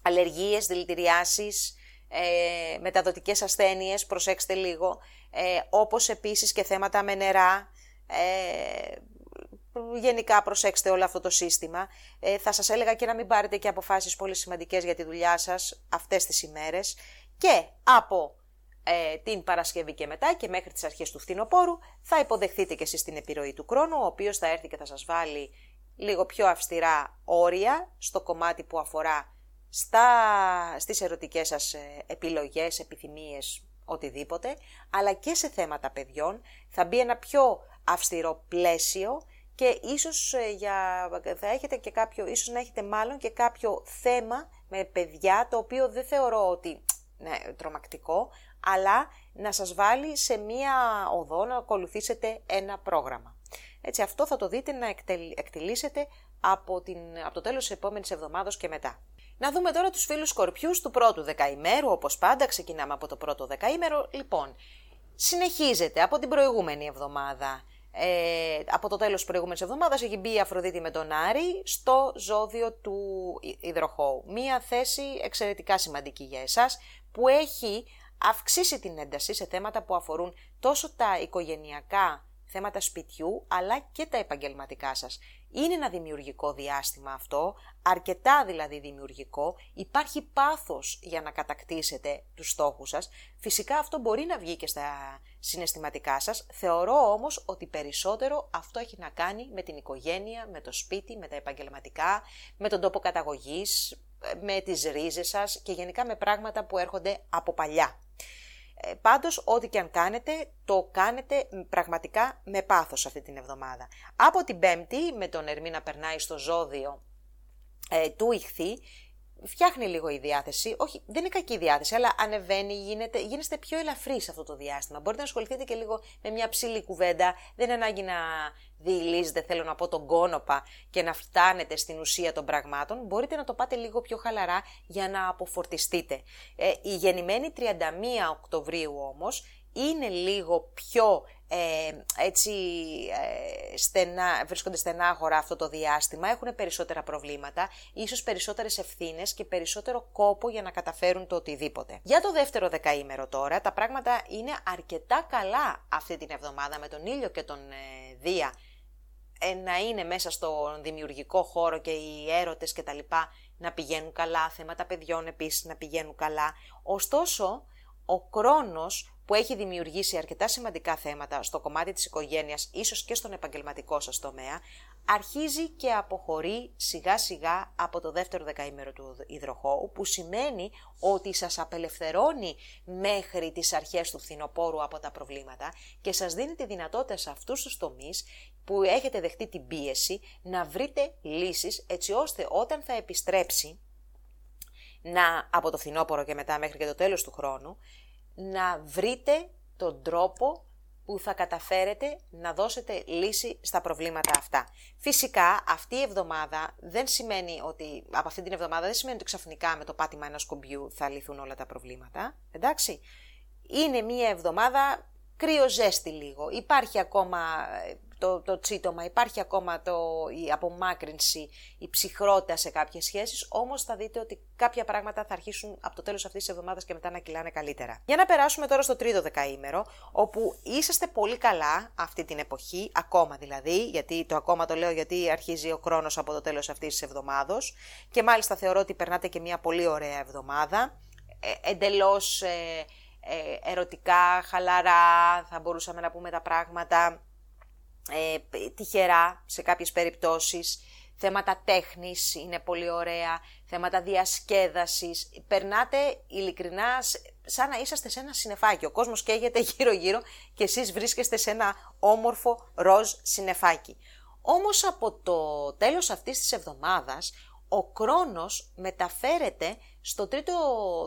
αλλεργίες, δηλητηριάσεις, ε, μεταδοτικές ασθένειες, προσέξτε λίγο, ε, όπως επίσης και θέματα με νερά, ε, γενικά προσέξτε όλο αυτό το σύστημα. Ε, θα σας έλεγα και να μην πάρετε και αποφάσεις πολύ σημαντικές για τη δουλειά σας αυτές τις ημέρες και από ε, την Παρασκευή και μετά και μέχρι τις αρχές του φθινοπόρου θα υποδεχθείτε και εσείς την επιρροή του χρόνου, ο οποίος θα έρθει και θα σας βάλει λίγο πιο αυστηρά όρια στο κομμάτι που αφορά στα, στις ερωτικές σας ε, επιλογές, επιθυμίες, οτιδήποτε, αλλά και σε θέματα παιδιών. Θα μπει ένα πιο αυστηρό πλαίσιο και ίσως, ε, για, θα έχετε και κάποιο, ίσως να έχετε μάλλον και κάποιο θέμα με παιδιά το οποίο δεν θεωρώ ότι ναι, τρομακτικό, αλλά να σας βάλει σε μία οδό να ακολουθήσετε ένα πρόγραμμα. Έτσι αυτό θα το δείτε να εκτελήσετε από, την, από το τέλος της επόμενης εβδομάδας και μετά. Να δούμε τώρα τους φίλους σκορπιούς του πρώτου δεκαημέρου, όπως πάντα ξεκινάμε από το πρώτο δεκαήμερο. Λοιπόν, συνεχίζεται από την προηγούμενη εβδομάδα. Ε, από το τέλος της προηγούμενης εβδομάδας έχει μπει η Αφροδίτη με τον Άρη στο ζώδιο του υδροχώου. Μία θέση εξαιρετικά σημαντική για εσάς που έχει αυξήσει την ένταση σε θέματα που αφορούν τόσο τα οικογενειακά θέματα σπιτιού, αλλά και τα επαγγελματικά σας. Είναι ένα δημιουργικό διάστημα αυτό, αρκετά δηλαδή δημιουργικό, υπάρχει πάθος για να κατακτήσετε τους στόχους σας. Φυσικά αυτό μπορεί να βγει και στα συναισθηματικά σας, θεωρώ όμως ότι περισσότερο αυτό έχει να κάνει με την οικογένεια, με το σπίτι, με τα επαγγελματικά, με τον τόπο καταγωγής, με τις ρίζες σας και γενικά με πράγματα που έρχονται από παλιά. Ε, πάντως, ό,τι και αν κάνετε, το κάνετε πραγματικά με πάθος αυτή την εβδομάδα. Από την Πέμπτη, με τον Ερμή να περνάει στο ζώδιο ε, του ηχθή, φτιάχνει λίγο η διάθεση. Όχι, δεν είναι κακή η διάθεση, αλλά ανεβαίνει, γίνεται, γίνεστε πιο ελαφρύς σε αυτό το διάστημα. Μπορείτε να ασχοληθείτε και λίγο με μια ψηλή κουβέντα. Δεν είναι ανάγκη να διηλίζετε, θέλω να πω, τον κόνοπα και να φτάνετε στην ουσία των πραγμάτων. Μπορείτε να το πάτε λίγο πιο χαλαρά για να αποφορτιστείτε. Ε, η γεννημένη 31 Οκτωβρίου όμως είναι λίγο πιο ε, έτσι ε, στενά, βρίσκονται στενάχωρα αυτό το διάστημα, έχουν περισσότερα προβλήματα, ίσως περισσότερες ευθύνες και περισσότερο κόπο για να καταφέρουν το οτιδήποτε. Για το δεύτερο δεκαήμερο τώρα, τα πράγματα είναι αρκετά καλά αυτή την εβδομάδα με τον ήλιο και τον ε, Δία ε, να είναι μέσα στο δημιουργικό χώρο και οι έρωτες και τα λοιπά να πηγαίνουν καλά, θέματα παιδιών επίσης να πηγαίνουν καλά. Ωστόσο, ο κρόνος που έχει δημιουργήσει αρκετά σημαντικά θέματα στο κομμάτι της οικογένειας, ίσως και στον επαγγελματικό σας τομέα, αρχίζει και αποχωρεί σιγά σιγά από το δεύτερο δεκαήμερο του υδροχώου, που σημαίνει ότι σας απελευθερώνει μέχρι τις αρχές του φθινοπόρου από τα προβλήματα και σας δίνει τη δυνατότητα σε αυτούς τους τομείς που έχετε δεχτεί την πίεση να βρείτε λύσεις έτσι ώστε όταν θα επιστρέψει να, από το φθινόπωρο και μετά μέχρι και το τέλος του χρόνου, να βρείτε τον τρόπο που θα καταφέρετε να δώσετε λύση στα προβλήματα αυτά. Φυσικά αυτή η εβδομάδα δεν σημαίνει ότι, από αυτή την εβδομάδα δεν σημαίνει ότι ξαφνικά με το πάτημα ενός κουμπιού θα λυθούν όλα τα προβλήματα, εντάξει. Είναι μία εβδομάδα κρύο-ζέστη λίγο. Υπάρχει ακόμα το, το τσίτομα, υπάρχει ακόμα το, η απομάκρυνση, η ψυχρότητα σε κάποιες σχέσεις, όμως θα δείτε ότι κάποια πράγματα θα αρχίσουν από το τέλος αυτής της εβδομάδας και μετά να κυλάνε καλύτερα. Για να περάσουμε τώρα στο τρίτο δεκαήμερο, όπου είσαστε πολύ καλά αυτή την εποχή, ακόμα δηλαδή, γιατί το ακόμα το λέω γιατί αρχίζει ο χρόνος από το τέλος αυτής της εβδομάδος. Και μάλιστα θεωρώ ότι περνάτε και μια πολύ ωραία εβδομάδα, ε, εντελώς... Ε, ε, ερωτικά, χαλαρά, θα μπορούσαμε να πούμε τα πράγματα ε, τυχερά σε κάποιες περιπτώσεις, θέματα τέχνης είναι πολύ ωραία, θέματα διασκέδασης. Περνάτε ειλικρινά σαν να είσαστε σε ένα συνεφάκι. Ο κόσμος καίγεται γύρω-γύρω και εσείς βρίσκεστε σε ένα όμορφο ροζ συνεφάκι. Όμως από το τέλος αυτής της εβδομάδας, ο κρόνος μεταφέρεται στο τρίτο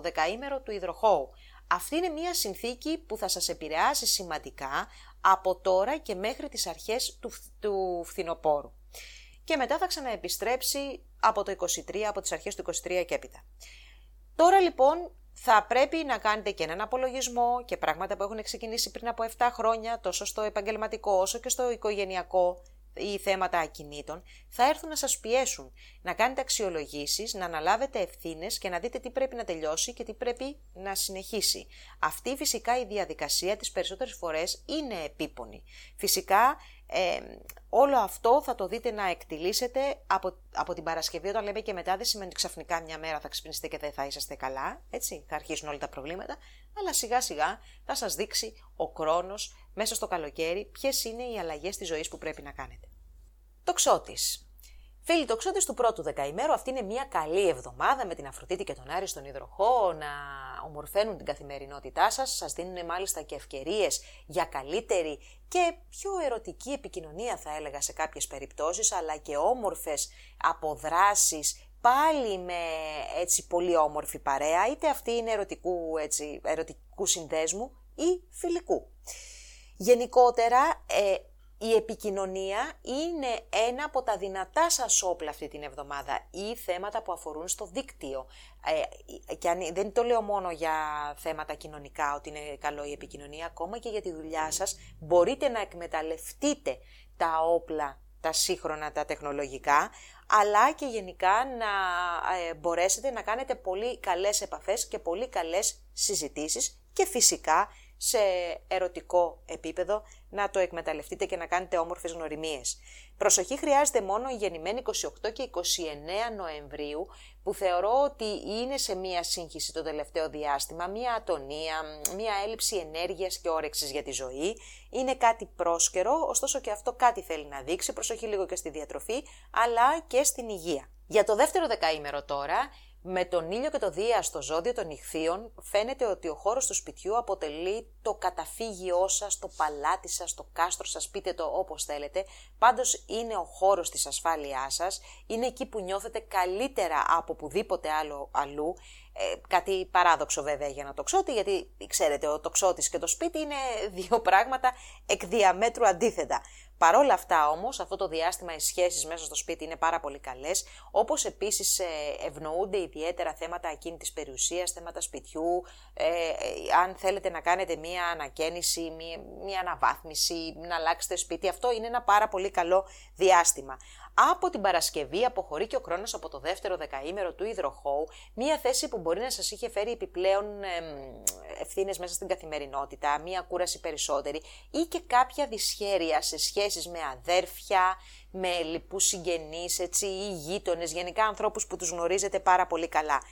δεκαήμερο του υδροχώου. Αυτή είναι μια συνθήκη που θα σας επηρεάσει σημαντικά από τώρα και μέχρι τις αρχές του, του φθινοπόρου. Και μετά θα ξαναεπιστρέψει από το 23, από τις αρχές του 23 και έπειτα. Τώρα λοιπόν θα πρέπει να κάνετε και έναν απολογισμό και πράγματα που έχουν ξεκινήσει πριν από 7 χρόνια, τόσο στο επαγγελματικό όσο και στο οικογενειακό ή θέματα ακινήτων, θα έρθουν να σας πιέσουν, να κάνετε αξιολογήσεις, να αναλάβετε ευθύνες και να δείτε τι πρέπει να τελειώσει και τι πρέπει να συνεχίσει. Αυτή φυσικά η διαδικασία τις περισσότερες φορές είναι επίπονη. Φυσικά ε, όλο αυτό θα το δείτε να εκτιλήσετε από, από την Παρασκευή, όταν λέμε και μετά δεν σημαίνει ότι ξαφνικά μια μέρα θα ξυπνήσετε και δεν θα είσαστε καλά, έτσι, θα αρχίσουν όλα τα προβλήματα, αλλά σιγά σιγά θα σας δείξει ο χρόνος μέσα στο καλοκαίρι ποιες είναι οι αλλαγές της ζωής που πρέπει να κάνετε. Τοξότης. Φίλοι τοξότες του πρώτου δεκαημέρου, αυτή είναι μια καλή εβδομάδα με την Αφροδίτη και τον Άρη στον υδροχό να ομορφαίνουν την καθημερινότητά σας, σας δίνουν μάλιστα και ευκαιρίες για καλύτερη και πιο ερωτική επικοινωνία θα έλεγα σε κάποιες περιπτώσεις, αλλά και όμορφες αποδράσεις πάλι με έτσι πολύ όμορφη παρέα, είτε αυτή είναι ερωτικού, έτσι, ερωτικού συνδέσμου ή φιλικού. Γενικότερα, ε, η επικοινωνία είναι ένα από τα δυνατά σας όπλα αυτή την εβδομάδα ή θέματα που αφορούν στο δίκτυο. Ε, και αν, δεν το λέω μόνο για θέματα κοινωνικά ότι είναι καλό η επικοινωνία, ακόμα και για τη δουλειά σας μπορείτε να εκμεταλλευτείτε τα όπλα, τα σύγχρονα, τα τεχνολογικά, αλλά και γενικά να ε, μπορέσετε να κάνετε πολύ καλές επαφές και πολύ καλές συζητήσεις και φυσικά σε ερωτικό επίπεδο να το εκμεταλλευτείτε και να κάνετε όμορφες γνωριμίες. Προσοχή χρειάζεται μόνο η γεννημένη 28 και 29 Νοεμβρίου που θεωρώ ότι είναι σε μία σύγχυση το τελευταίο διάστημα, μία ατονία, μία έλλειψη ενέργειας και όρεξης για τη ζωή. Είναι κάτι πρόσκαιρο, ωστόσο και αυτό κάτι θέλει να δείξει, προσοχή λίγο και στη διατροφή, αλλά και στην υγεία. Για το δεύτερο δεκαήμερο τώρα, με τον ήλιο και το Δία στο ζώδιο των νυχθείων φαίνεται ότι ο χώρος του σπιτιού αποτελεί το καταφύγιό σας, το παλάτι σας, το κάστρο σας, πείτε το όπως θέλετε. Πάντως είναι ο χώρος της ασφάλειάς σας, είναι εκεί που νιώθετε καλύτερα από οπουδήποτε άλλο αλλού. Ε, κάτι παράδοξο βέβαια για να το ξώτη, γιατί ξέρετε ο τοξότης και το σπίτι είναι δύο πράγματα εκ διαμέτρου αντίθετα. Παρόλα αυτά όμως, αυτό το διάστημα οι σχέσεις μέσα στο σπίτι είναι πάρα πολύ καλές, όπως επίσης ε, ευνοούνται ιδιαίτερα θέματα ακίνητης περιουσίας, θέματα σπιτιού, ε, αν θέλετε να κάνετε μία ανακαίνιση, μία, μία αναβάθμιση, να αλλάξετε σπίτι, αυτό είναι ένα πάρα πολύ καλό διάστημα. Από την Παρασκευή αποχωρεί και ο χρόνο από το δεύτερο δεκαήμερο του υδροχώου, μία θέση που μπορεί να σας είχε φέρει επιπλέον ευθύνες μέσα στην καθημερινότητα, μία κούραση περισσότερη ή και κάποια δυσχέρεια σε σχέση σχέσεις με αδέρφια, με λοιπούς συγγενείς, έτσι, ή γείτονες, γενικά ανθρώπους που τους γνωρίζετε πάρα πολύ καλά.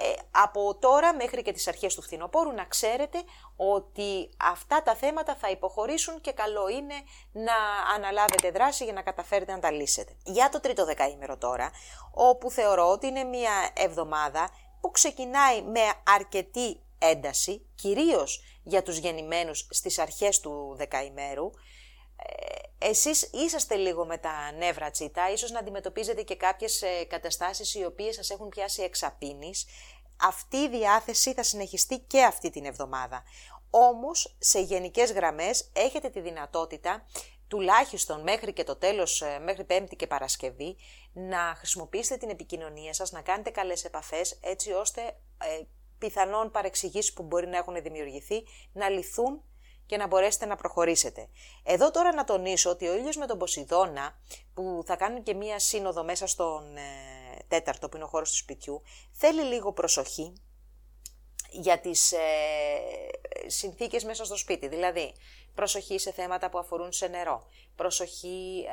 Ε, από τώρα μέχρι και τις αρχές του φθινοπόρου να ξέρετε ότι αυτά τα θέματα θα υποχωρήσουν και καλό είναι να αναλάβετε δράση για να καταφέρετε να τα λύσετε. Για το τρίτο δεκαήμερο τώρα, όπου θεωρώ ότι είναι μια εβδομάδα που ξεκινάει με αρκετή ένταση, κυρίως για τους γεννημένους στις αρχές του δεκαημέρου, ε, εσείς είσαστε λίγο με τα νεύρα τσίτα, ίσως να αντιμετωπίζετε και κάποιες ε, καταστάσεις οι οποίες σας έχουν πιάσει εξαπίνης. Αυτή η διάθεση θα συνεχιστεί και αυτή την εβδομάδα. Όμως, σε γενικές γραμμές, έχετε τη δυνατότητα τουλάχιστον μέχρι και το τέλος, ε, μέχρι Πέμπτη και Παρασκευή, να χρησιμοποιήσετε την επικοινωνία σας, να κάνετε καλές επαφές, έτσι ώστε ε, πιθανόν παρεξηγήσεις που μπορεί να έχουν δημιουργηθεί να λυθούν και να μπορέσετε να προχωρήσετε. Εδώ τώρα να τονίσω ότι ο ήλιος με τον Ποσειδώνα, που θα κάνουν και μία σύνοδο μέσα στον ε, τέταρτο που είναι ο χώρος του σπιτιού, θέλει λίγο προσοχή για τις ε, συνθήκες μέσα στο σπίτι. Δηλαδή, προσοχή σε θέματα που αφορούν σε νερό, προσοχή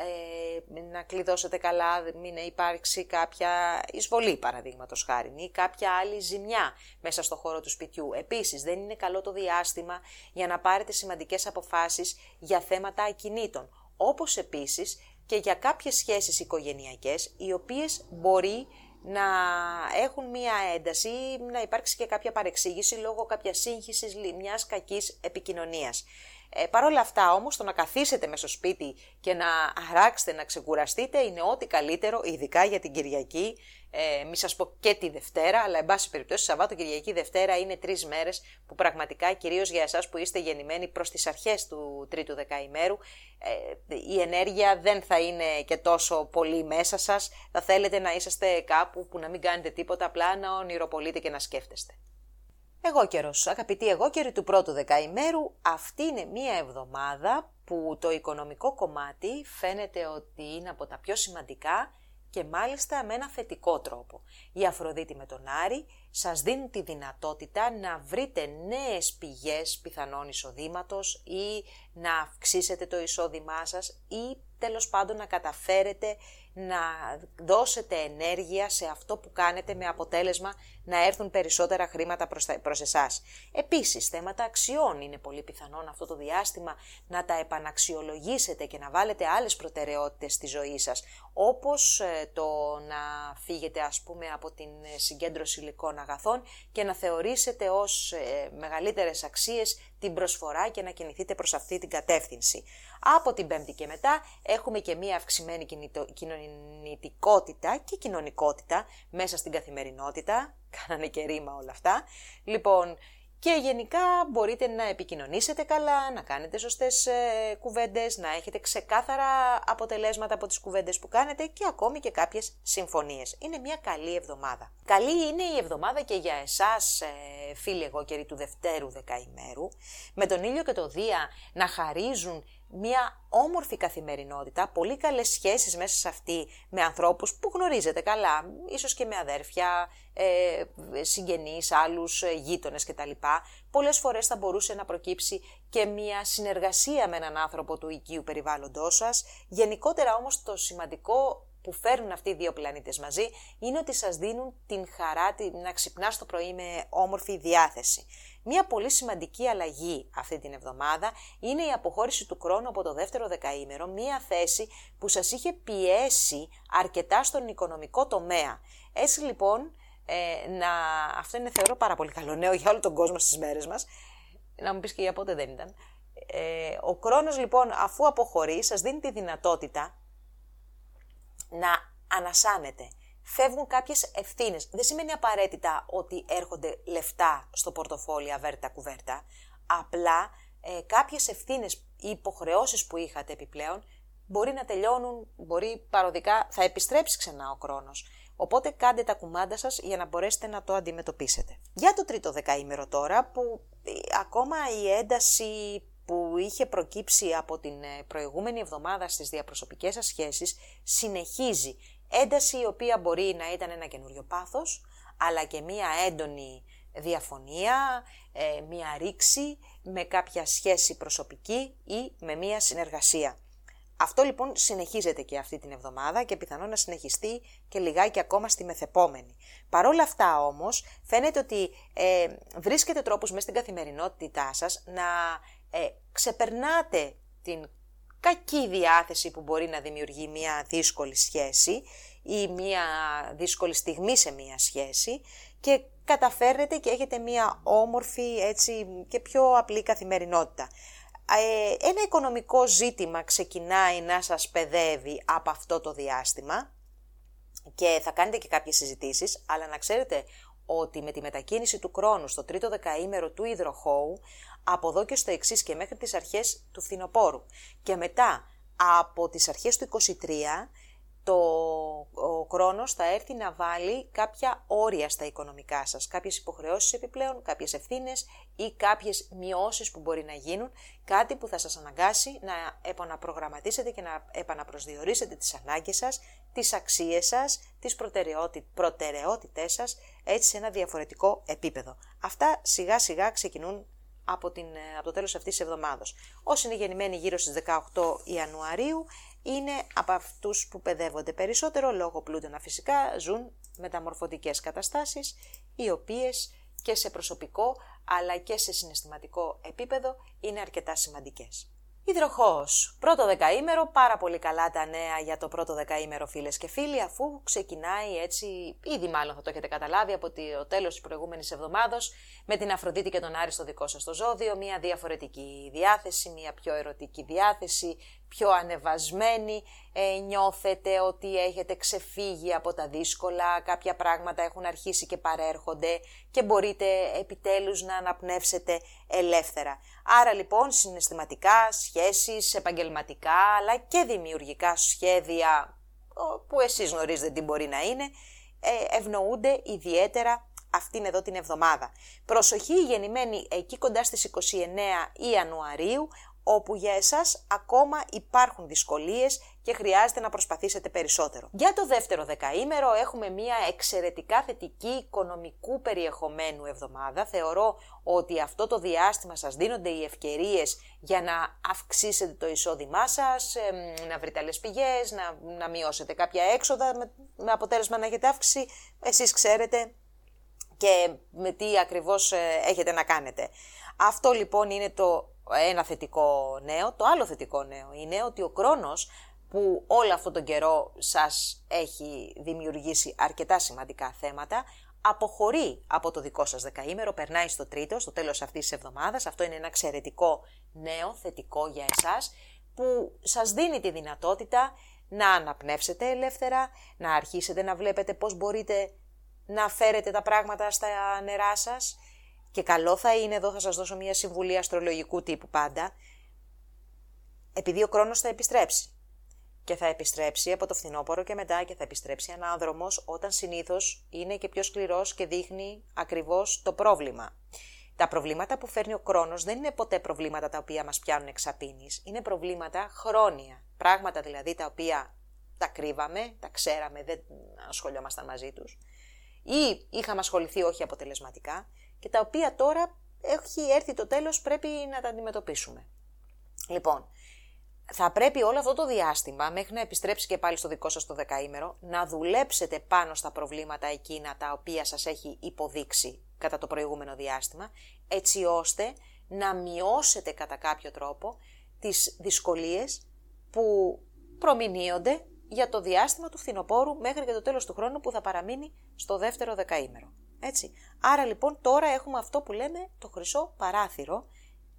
ε, να κλειδώσετε καλά, μην υπάρξει κάποια εισβολή παραδείγματος χάρη ή κάποια άλλη ζημιά μέσα στο χώρο του σπιτιού. Επίσης δεν είναι καλό το διάστημα για να πάρετε σημαντικές αποφάσεις για θέματα ακινήτων, όπως επίσης και για κάποιες σχέσεις οικογενειακές οι οποίες μπορεί να έχουν μία ένταση ή να υπάρξει και κάποια παρεξήγηση λόγω κάποια σύγχυσης μιας κακής επικοινωνίας. Ε, Παρ' όλα αυτά όμως το να καθίσετε μέσα στο σπίτι και να αράξετε, να ξεκουραστείτε είναι ό,τι καλύτερο, ειδικά για την Κυριακή, ε, μη σας πω και τη Δευτέρα, αλλά εν πάση περιπτώσει Σαββάτο, Κυριακή, Δευτέρα είναι τρεις μέρες που πραγματικά κυρίως για εσάς που είστε γεννημένοι προς τις αρχές του τρίτου δεκαημέρου, ε, η ενέργεια δεν θα είναι και τόσο πολύ μέσα σας, θα θέλετε να είσαστε κάπου που να μην κάνετε τίποτα, απλά να ονειροπολείτε και να σκέφτεστε. Εγώ καιρο, αγαπητοί εγώ καιροι του πρώτου δεκαημέρου, αυτή είναι μία εβδομάδα που το οικονομικό κομμάτι φαίνεται ότι είναι από τα πιο σημαντικά και μάλιστα με ένα θετικό τρόπο. Η Αφροδίτη με τον Άρη σας δίνουν τη δυνατότητα να βρείτε νέες πηγές πιθανών εισοδήματος ή να αυξήσετε το εισόδημά σας ή τέλος πάντων να καταφέρετε να δώσετε ενέργεια σε αυτό που κάνετε με αποτέλεσμα να έρθουν περισσότερα χρήματα προς, τα, προς εσάς. Επίσης, θέματα αξιών είναι πολύ πιθανόν αυτό το διάστημα να τα επαναξιολογήσετε και να βάλετε άλλες προτεραιότητες στη ζωή σας, όπως ε, το να φύγετε ας πούμε από την ε, συγκέντρωση υλικών αγαθών και να θεωρήσετε ως ε, μεγαλύτερες αξίες την προσφορά και να κινηθείτε προς αυτή την κατεύθυνση. Από την Πέμπτη και μετά έχουμε και μία αυξημένη κινητικότητα και κοινωνικότητα μέσα στην καθημερινότητα. Κάνανε και ρήμα όλα αυτά. Λοιπόν, και γενικά μπορείτε να επικοινωνήσετε καλά, να κάνετε σωστές ε, κουβέντες, να έχετε ξεκάθαρα αποτελέσματα από τις κουβέντες που κάνετε και ακόμη και κάποιες συμφωνίες. Είναι μια καλή εβδομάδα. Καλή είναι η εβδομάδα και για εσάς ε, φίλοι εγώ καιροί του Δευτέρου Δεκαημέρου, με τον ήλιο και το Δία να χαρίζουν μια όμορφη καθημερινότητα, πολύ καλές σχέσεις μέσα σε αυτή με ανθρώπους που γνωρίζετε καλά, ίσως και με αδέρφια, ε, συγγενείς, άλλους ε, γείτονες κτλ. Πολλές φορές θα μπορούσε να προκύψει και μια συνεργασία με έναν άνθρωπο του οικείου περιβάλλοντός σας. Γενικότερα όμως το σημαντικό που φέρνουν αυτοί οι δύο πλανήτες μαζί είναι ότι σας δίνουν την χαρά να ξυπνάς το πρωί με όμορφη διάθεση. Μία πολύ σημαντική αλλαγή αυτή την εβδομάδα είναι η αποχώρηση του χρόνου από το δεύτερο δεκαήμερο, μία θέση που σας είχε πιέσει αρκετά στον οικονομικό τομέα. Έτσι λοιπόν, ε, να... αυτό είναι θεωρώ πάρα πολύ καλό νέο για όλο τον κόσμο στις μέρες μας, να μου πεις και για πότε δεν ήταν. Ε, ο χρόνος λοιπόν αφού αποχωρεί σας δίνει τη δυνατότητα να ανασάνετε. Φεύγουν κάποιες ευθύνες. Δεν σημαίνει απαραίτητα ότι έρχονται λεφτά στο πορτοφόλι αβέρτα κουβέρτα. Απλά ε, κάποιες ευθύνες ή υποχρεώσεις που είχατε επιπλέον μπορεί να τελειώνουν, μπορεί παροδικά, θα επιστρέψει ξανά ο χρόνος. Οπότε κάντε τα κουμάντα σας για να μπορέσετε να το αντιμετωπίσετε. Για το τρίτο δεκαήμερο τώρα που ε, ακόμα η ένταση που είχε προκύψει από την ε, προηγούμενη εβδομάδα στις διαπροσωπικές σας σχέσεις συνεχίζει. Ένταση η οποία μπορεί να ήταν ένα καινούριο πάθος, αλλά και μία έντονη διαφωνία, ε, μία ρήξη με κάποια σχέση προσωπική ή με μία συνεργασία. Αυτό λοιπόν συνεχίζεται και αυτή την εβδομάδα και πιθανόν να συνεχιστεί και λιγάκι ακόμα στη μεθεπόμενη. Παρ' όλα αυτά όμως φαίνεται ότι ε, βρίσκετε τρόπους μέσα στην καθημερινότητά σας να ε, ξεπερνάτε την κακή διάθεση που μπορεί να δημιουργεί μια δύσκολη σχέση ή μια δύσκολη στιγμή σε μια σχέση και καταφέρνετε και έχετε μια όμορφη έτσι και πιο απλή καθημερινότητα. Ε, ένα οικονομικό ζήτημα ξεκινάει να σας παιδεύει από αυτό το διάστημα και θα κάνετε και κάποιες συζητήσεις, αλλά να ξέρετε ότι με τη μετακίνηση του χρόνου στο τρίτο δεκαήμερο του υδροχώου, από εδώ και στο εξής και μέχρι τις αρχές του φθινοπόρου. Και μετά από τις αρχές του 23 το, ο χρόνος θα έρθει να βάλει κάποια όρια στα οικονομικά σας, κάποιες υποχρεώσεις επιπλέον, κάποιες ευθύνες ή κάποιες μειώσεις που μπορεί να γίνουν, κάτι που θα σας αναγκάσει να επαναπρογραμματίσετε και να επαναπροσδιορίσετε τις ανάγκες σας, τις αξίες σας, τις προτεραιότητές σας, έτσι σε ένα διαφορετικό επίπεδο. Αυτά σιγά σιγά ξεκινούν από, την, από το τέλος αυτής της εβδομάδας. Όσοι είναι γεννημένοι γύρω στις 18 Ιανουαρίου, είναι από αυτούς που παιδεύονται περισσότερο λόγω πλούτονα φυσικά, ζουν μεταμορφωτικές καταστάσεις, οι οποίες και σε προσωπικό αλλά και σε συναισθηματικό επίπεδο είναι αρκετά σημαντικές. Υδροχός. Πρώτο δεκαήμερο, πάρα πολύ καλά τα νέα για το πρώτο δεκαήμερο φίλες και φίλοι, αφού ξεκινάει έτσι, ήδη μάλλον θα το έχετε καταλάβει από το τέλος της προηγούμενης εβδομάδος, με την Αφροδίτη και τον Άρη στο δικό σας το ζώδιο, μια διαφορετική διάθεση, μια πιο ερωτική διάθεση, πιο ανεβασμένη, ε, νιώθετε ότι έχετε ξεφύγει από τα δύσκολα, κάποια πράγματα έχουν αρχίσει και παρέρχονται και μπορείτε επιτέλους να αναπνεύσετε ελεύθερα. Άρα λοιπόν συναισθηματικά, σχέσεις, επαγγελματικά αλλά και δημιουργικά σχέδια που εσείς γνωρίζετε τι μπορεί να είναι, ε, ευνοούνται ιδιαίτερα αυτήν εδώ την εβδομάδα. Προσοχή γεννημένη εκεί κοντά στις 29 Ιανουαρίου, όπου για εσάς ακόμα υπάρχουν δυσκολίες και χρειάζεται να προσπαθήσετε περισσότερο. Για το δεύτερο δεκαήμερο έχουμε μια εξαιρετικά θετική οικονομικού περιεχομένου εβδομάδα. Θεωρώ ότι αυτό το διάστημα σας δίνονται οι ευκαιρίες για να αυξήσετε το εισόδημά σας, να βρείτε άλλες πηγές, να, να μειώσετε κάποια έξοδα με, με αποτέλεσμα να έχετε αύξηση. Εσείς ξέρετε και με τι ακριβώς ε, έχετε να κάνετε. Αυτό λοιπόν είναι το ένα θετικό νέο. Το άλλο θετικό νέο είναι ότι ο Κρόνος που όλο αυτόν τον καιρό σας έχει δημιουργήσει αρκετά σημαντικά θέματα, αποχωρεί από το δικό σας δεκαήμερο, περνάει στο τρίτο, στο τέλος αυτής της εβδομάδας. Αυτό είναι ένα εξαιρετικό νέο, θετικό για εσάς, που σας δίνει τη δυνατότητα να αναπνεύσετε ελεύθερα, να αρχίσετε να βλέπετε πώς μπορείτε να φέρετε τα πράγματα στα νερά σας και καλό θα είναι, εδώ θα σας δώσω μια συμβουλή αστρολογικού τύπου πάντα, επειδή ο χρόνος θα επιστρέψει. Και θα επιστρέψει από το φθινόπωρο και μετά και θα επιστρέψει ανάδρομος όταν συνήθως είναι και πιο σκληρός και δείχνει ακριβώς το πρόβλημα. Τα προβλήματα που φέρνει ο χρόνος δεν είναι ποτέ προβλήματα τα οποία μας πιάνουν εξαπίνης. Είναι προβλήματα χρόνια. Πράγματα δηλαδή τα οποία τα κρύβαμε, τα ξέραμε, δεν ασχολιόμασταν μαζί τους. Ή είχαμε ασχοληθεί όχι αποτελεσματικά και τα οποία τώρα έχει έρθει το τέλος, πρέπει να τα αντιμετωπίσουμε. Λοιπόν, θα πρέπει όλο αυτό το διάστημα, μέχρι να επιστρέψει και πάλι στο δικό σας το δεκαήμερο, να δουλέψετε πάνω στα προβλήματα εκείνα τα οποία σας έχει υποδείξει κατά το προηγούμενο διάστημα, έτσι ώστε να μειώσετε κατά κάποιο τρόπο τις δυσκολίες που προμηνύονται για το διάστημα του φθινοπόρου μέχρι και το τέλος του χρόνου που θα παραμείνει στο δεύτερο δεκαήμερο. Έτσι. Άρα λοιπόν τώρα έχουμε αυτό που λέμε το χρυσό παράθυρο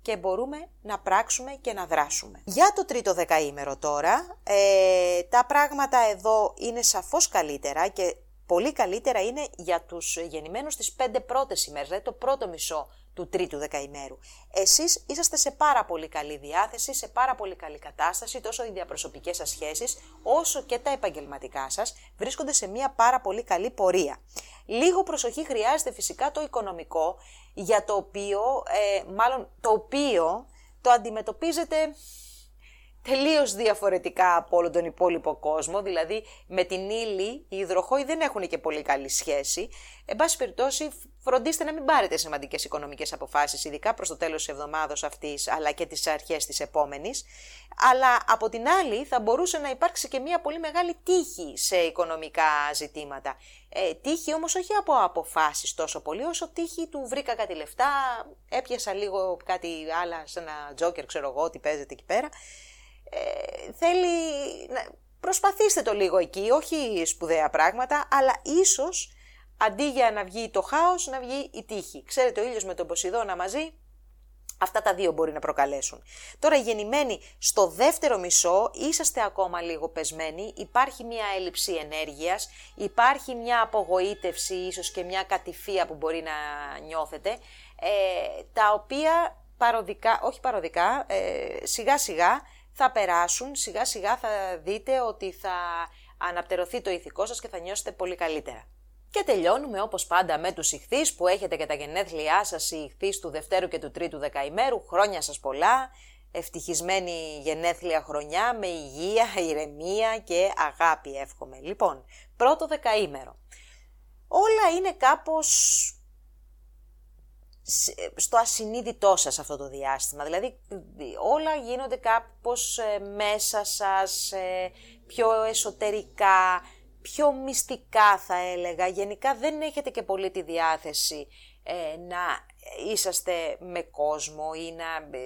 και μπορούμε να πράξουμε και να δράσουμε. Για το τρίτο δεκαήμερο τώρα, ε, τα πράγματα εδώ είναι σαφώς καλύτερα και πολύ καλύτερα είναι για τους γεννημένους τις πέντε πρώτες ημέρες, δηλαδή το πρώτο μισό του τρίτου δεκαημέρου. Εσείς είσαστε σε πάρα πολύ καλή διάθεση, σε πάρα πολύ καλή κατάσταση, τόσο οι διαπροσωπικές σας σχέσεις, όσο και τα επαγγελματικά σας βρίσκονται σε μια πάρα πολύ καλή πορεία. Λίγο προσοχή χρειάζεται φυσικά το οικονομικό, για το οποίο, ε, μάλλον το οποίο το αντιμετωπίζετε τελείως διαφορετικά από όλο τον υπόλοιπο κόσμο, δηλαδή με την ύλη οι υδροχόοι δεν έχουν και πολύ καλή σχέση. Εν πάση περιπτώσει, φροντίστε να μην πάρετε σημαντικές οικονομικές αποφάσεις, ειδικά προς το τέλος της εβδομάδας αυτής, αλλά και τις αρχές της επόμενης. Αλλά από την άλλη θα μπορούσε να υπάρξει και μια πολύ μεγάλη τύχη σε οικονομικά ζητήματα. Ε, τύχη όμως όχι από αποφάσεις τόσο πολύ, όσο τύχη του βρήκα κάτι λεφτά, έπιασα λίγο κάτι άλλα σε ένα τζόκερ, ξέρω εγώ, τι παίζεται εκεί πέρα. Ε, θέλει να προσπαθήστε το λίγο εκεί, όχι σπουδαία πράγματα, αλλά ίσως αντί για να βγει το χάος, να βγει η τύχη. Ξέρετε, ο ήλιος με τον Ποσειδώνα μαζί, αυτά τα δύο μπορεί να προκαλέσουν. Τώρα, γεννημένοι στο δεύτερο μισό, είσαστε ακόμα λίγο πεσμένοι, υπάρχει μια έλλειψη ενέργειας, υπάρχει μια απογοήτευση, ίσως και μια κατηφία που μπορεί να νιώθετε, ε, τα οποία παροδικά, όχι παροδικά, ε, σιγά σιγά θα περάσουν, σιγά σιγά θα δείτε ότι θα αναπτερωθεί το ηθικό σας και θα νιώσετε πολύ καλύτερα. Και τελειώνουμε όπως πάντα με τους ηχθείς που έχετε και τα γενέθλιά σας οι ηχθείς του Δευτέρου και του Τρίτου Δεκαημέρου. Χρόνια σας πολλά, ευτυχισμένη γενέθλια χρονιά με υγεία, ηρεμία και αγάπη εύχομαι. Λοιπόν, πρώτο δεκαήμερο. Όλα είναι κάπως στο ασυνείδητό σας αυτό το διάστημα. Δηλαδή όλα γίνονται κάπως ε, μέσα σας, ε, πιο εσωτερικά, πιο μυστικά θα έλεγα. Γενικά δεν έχετε και πολύ τη διάθεση ε, να είσαστε με κόσμο ή να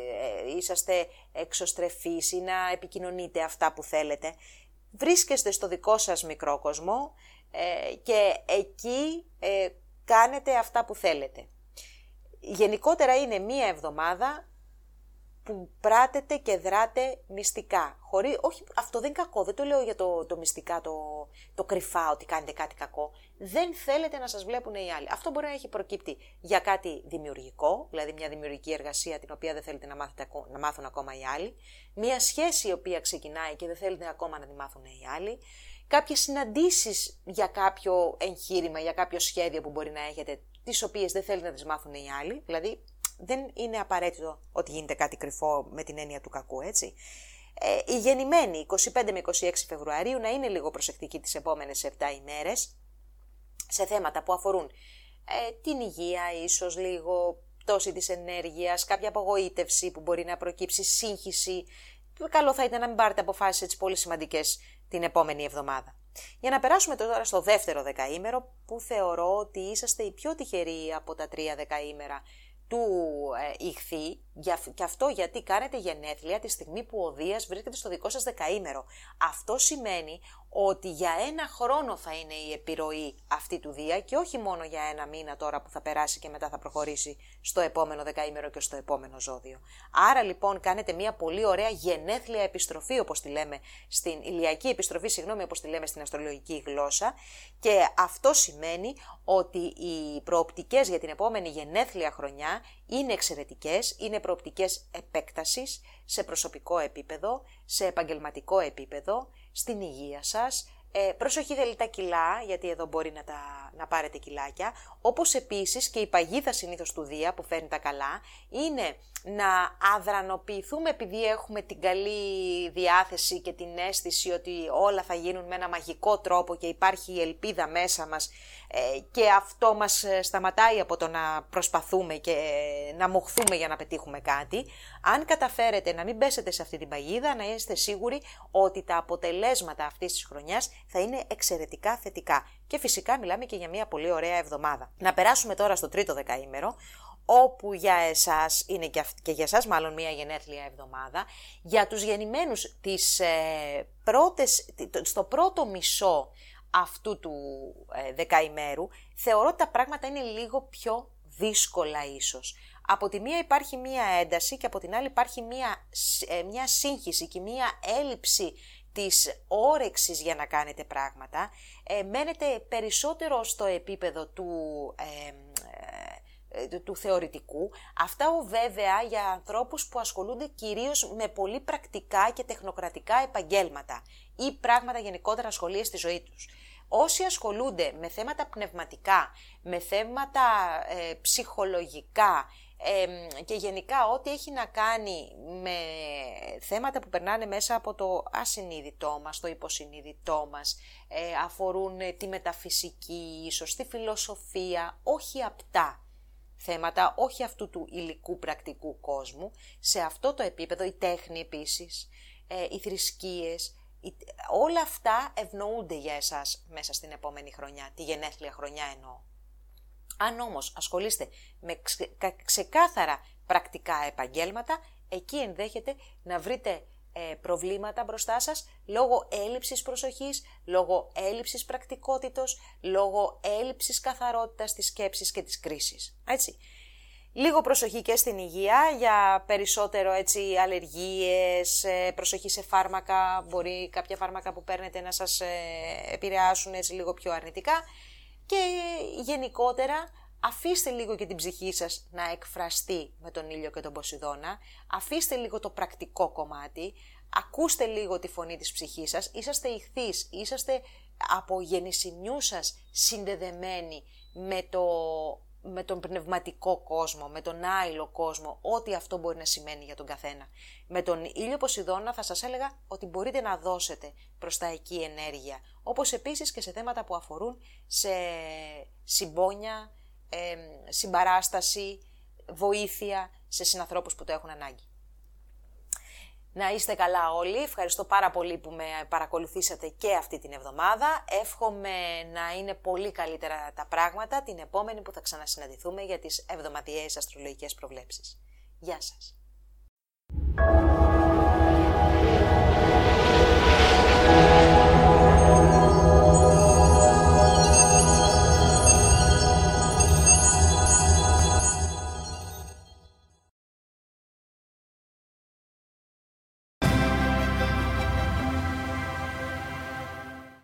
είσαστε εξωστρεφείς ή να επικοινωνείτε αυτά που θέλετε. Βρίσκεστε στο δικό σας μικρό κόσμο και εκεί κάνετε αυτά που θέλετε γενικότερα είναι μία εβδομάδα που πράτετε και δράτε μυστικά. Χωρί, όχι, αυτό δεν είναι κακό, δεν το λέω για το, το μυστικά, το, το κρυφά, ότι κάνετε κάτι κακό. Δεν θέλετε να σας βλέπουν οι άλλοι. Αυτό μπορεί να έχει προκύπτει για κάτι δημιουργικό, δηλαδή μια δημιουργική εργασία την οποία δεν θέλετε να, μάθετε, να μάθουν ακόμα οι άλλοι. Μια σχέση η οποία ξεκινάει και δεν θέλετε ακόμα να τη μάθουν οι άλλοι. Κάποιες συναντήσεις για κάποιο εγχείρημα, για κάποιο σχέδιο που μπορεί να έχετε τις οποίες δεν θέλει να τις μάθουν οι άλλοι, δηλαδή δεν είναι απαραίτητο ότι γίνεται κάτι κρυφό με την έννοια του κακού, έτσι. Ε, οι γεννημένοι 25 με 26 Φεβρουαρίου να είναι λίγο προσεκτικοί τις επόμενες 7 ημέρες σε θέματα που αφορούν ε, την υγεία, ίσως λίγο πτώση της ενέργειας, κάποια απογοήτευση που μπορεί να προκύψει, σύγχυση. Καλό θα ήταν να μην πάρετε αποφάσεις έτσι πολύ σημαντικές την επόμενη εβδομάδα. Για να περάσουμε τώρα στο δεύτερο δεκαήμερο που θεωρώ ότι είσαστε οι πιο τυχεροί από τα τρία δεκαήμερα του ε, ηχθή, και αυτό γιατί κάνετε γενέθλια τη στιγμή που ο Δίας βρίσκεται στο δικό σας δεκαήμερο. Αυτό σημαίνει ότι για ένα χρόνο θα είναι η επιρροή αυτή του Δία και όχι μόνο για ένα μήνα τώρα που θα περάσει και μετά θα προχωρήσει στο επόμενο δεκαήμερο και στο επόμενο ζώδιο. Άρα λοιπόν κάνετε μια πολύ ωραία γενέθλια επιστροφή όπως τη λέμε στην ηλιακή επιστροφή, συγγνώμη όπως τη λέμε στην αστρολογική γλώσσα και αυτό σημαίνει ότι οι προοπτικές για την επόμενη γενέθλια χρονιά είναι εξαιρετικές, είναι προοπτικές επέκτασης σε προσωπικό επίπεδο, σε επαγγελματικό επίπεδο, στην υγεία σας, ε, προσοχή τα κιλά, γιατί εδώ μπορεί να, τα, να πάρετε κιλάκια. Όπως επίσης και η παγίδα συνήθως του Δία που φέρνει τα καλά, είναι να αδρανοποιηθούμε επειδή έχουμε την καλή διάθεση και την αίσθηση ότι όλα θα γίνουν με ένα μαγικό τρόπο και υπάρχει η ελπίδα μέσα μας ε, και αυτό μας ε, σταματάει από το να προσπαθούμε και ε, να μοχθούμε για να πετύχουμε κάτι. Αν καταφέρετε να μην πέσετε σε αυτή την παγίδα, να είστε σίγουροι ότι τα αποτελέσματα αυτής της χρονιάς θα είναι εξαιρετικά θετικά. Και φυσικά μιλάμε και για μια πολύ ωραία εβδομάδα. Να περάσουμε τώρα στο τρίτο δεκαήμερο, όπου για εσάς, είναι και, για εσάς μάλλον μια γενέθλια εβδομάδα, για τους γεννημένους τις, ε, πρώτες, στο πρώτο μισό αυτού του ε, δεκαημέρου, θεωρώ ότι τα πράγματα είναι λίγο πιο δύσκολα ίσως. Από τη μία υπάρχει μία ένταση και από την άλλη υπάρχει μία, ε, μία σύγχυση και μία έλλειψη της όρεξης για να κάνετε πράγματα. Ε, μένετε περισσότερο στο επίπεδο του... Ε, του θεωρητικού. Αυτά βέβαια για ανθρώπους που ασχολούνται κυρίως με πολύ πρακτικά και τεχνοκρατικά επαγγέλματα ή πράγματα γενικότερα σχολεία στη ζωή τους. Όσοι ασχολούνται με θέματα πνευματικά, με θέματα ε, ψυχολογικά, και γενικά ό,τι έχει να κάνει με θέματα που περνάνε μέσα από το ασυνείδητό μας, το υποσυνείδητό μας, ε, αφορούν τη μεταφυσική, ίσως τη φιλοσοφία, όχι απτά θέματα, όχι αυτού του υλικού πρακτικού κόσμου, σε αυτό το επίπεδο η τέχνη επίσης, ε, οι θρησκείες, όλα αυτά ευνοούνται για εσάς μέσα στην επόμενη χρονιά, τη γενέθλια χρονιά εννοώ. Αν όμως ασχολείστε με ξεκάθαρα πρακτικά επαγγέλματα, εκεί ενδέχεται να βρείτε ε, προβλήματα μπροστά σας λόγω έλλειψης προσοχής, λόγω έλλειψης πρακτικότητος, λόγω έλλειψης καθαρότητας της σκέψης και της κρίσης. Έτσι. Λίγο προσοχή και στην υγεία για περισσότερο έτσι αλλεργίες, ε, προσοχή σε φάρμακα, μπορεί κάποια φάρμακα που παίρνετε να σας ε, επηρεάσουν έτσι λίγο πιο αρνητικά. Και γενικότερα αφήστε λίγο και την ψυχή σας να εκφραστεί με τον ήλιο και τον Ποσειδώνα, αφήστε λίγο το πρακτικό κομμάτι, ακούστε λίγο τη φωνή της ψυχής σας, είσαστε ηχθείς, είσαστε από γεννησιμιού σας συνδεδεμένοι με, το, με τον πνευματικό κόσμο, με τον άειλο κόσμο, ό,τι αυτό μπορεί να σημαίνει για τον καθένα. Με τον ήλιο Ποσειδώνα θα σας έλεγα ότι μπορείτε να δώσετε προς τα εκεί ενέργεια, όπως επίσης και σε θέματα που αφορούν σε συμπόνια, συμπαράσταση, βοήθεια σε συνανθρώπους που το έχουν ανάγκη. Να είστε καλά όλοι. Ευχαριστώ πάρα πολύ που με παρακολουθήσατε και αυτή την εβδομάδα. Εύχομαι να είναι πολύ καλύτερα τα πράγματα την επόμενη που θα ξανασυναντηθούμε για τις εβδοματιαίες αστρολογικές προβλέψεις. Γεια σας.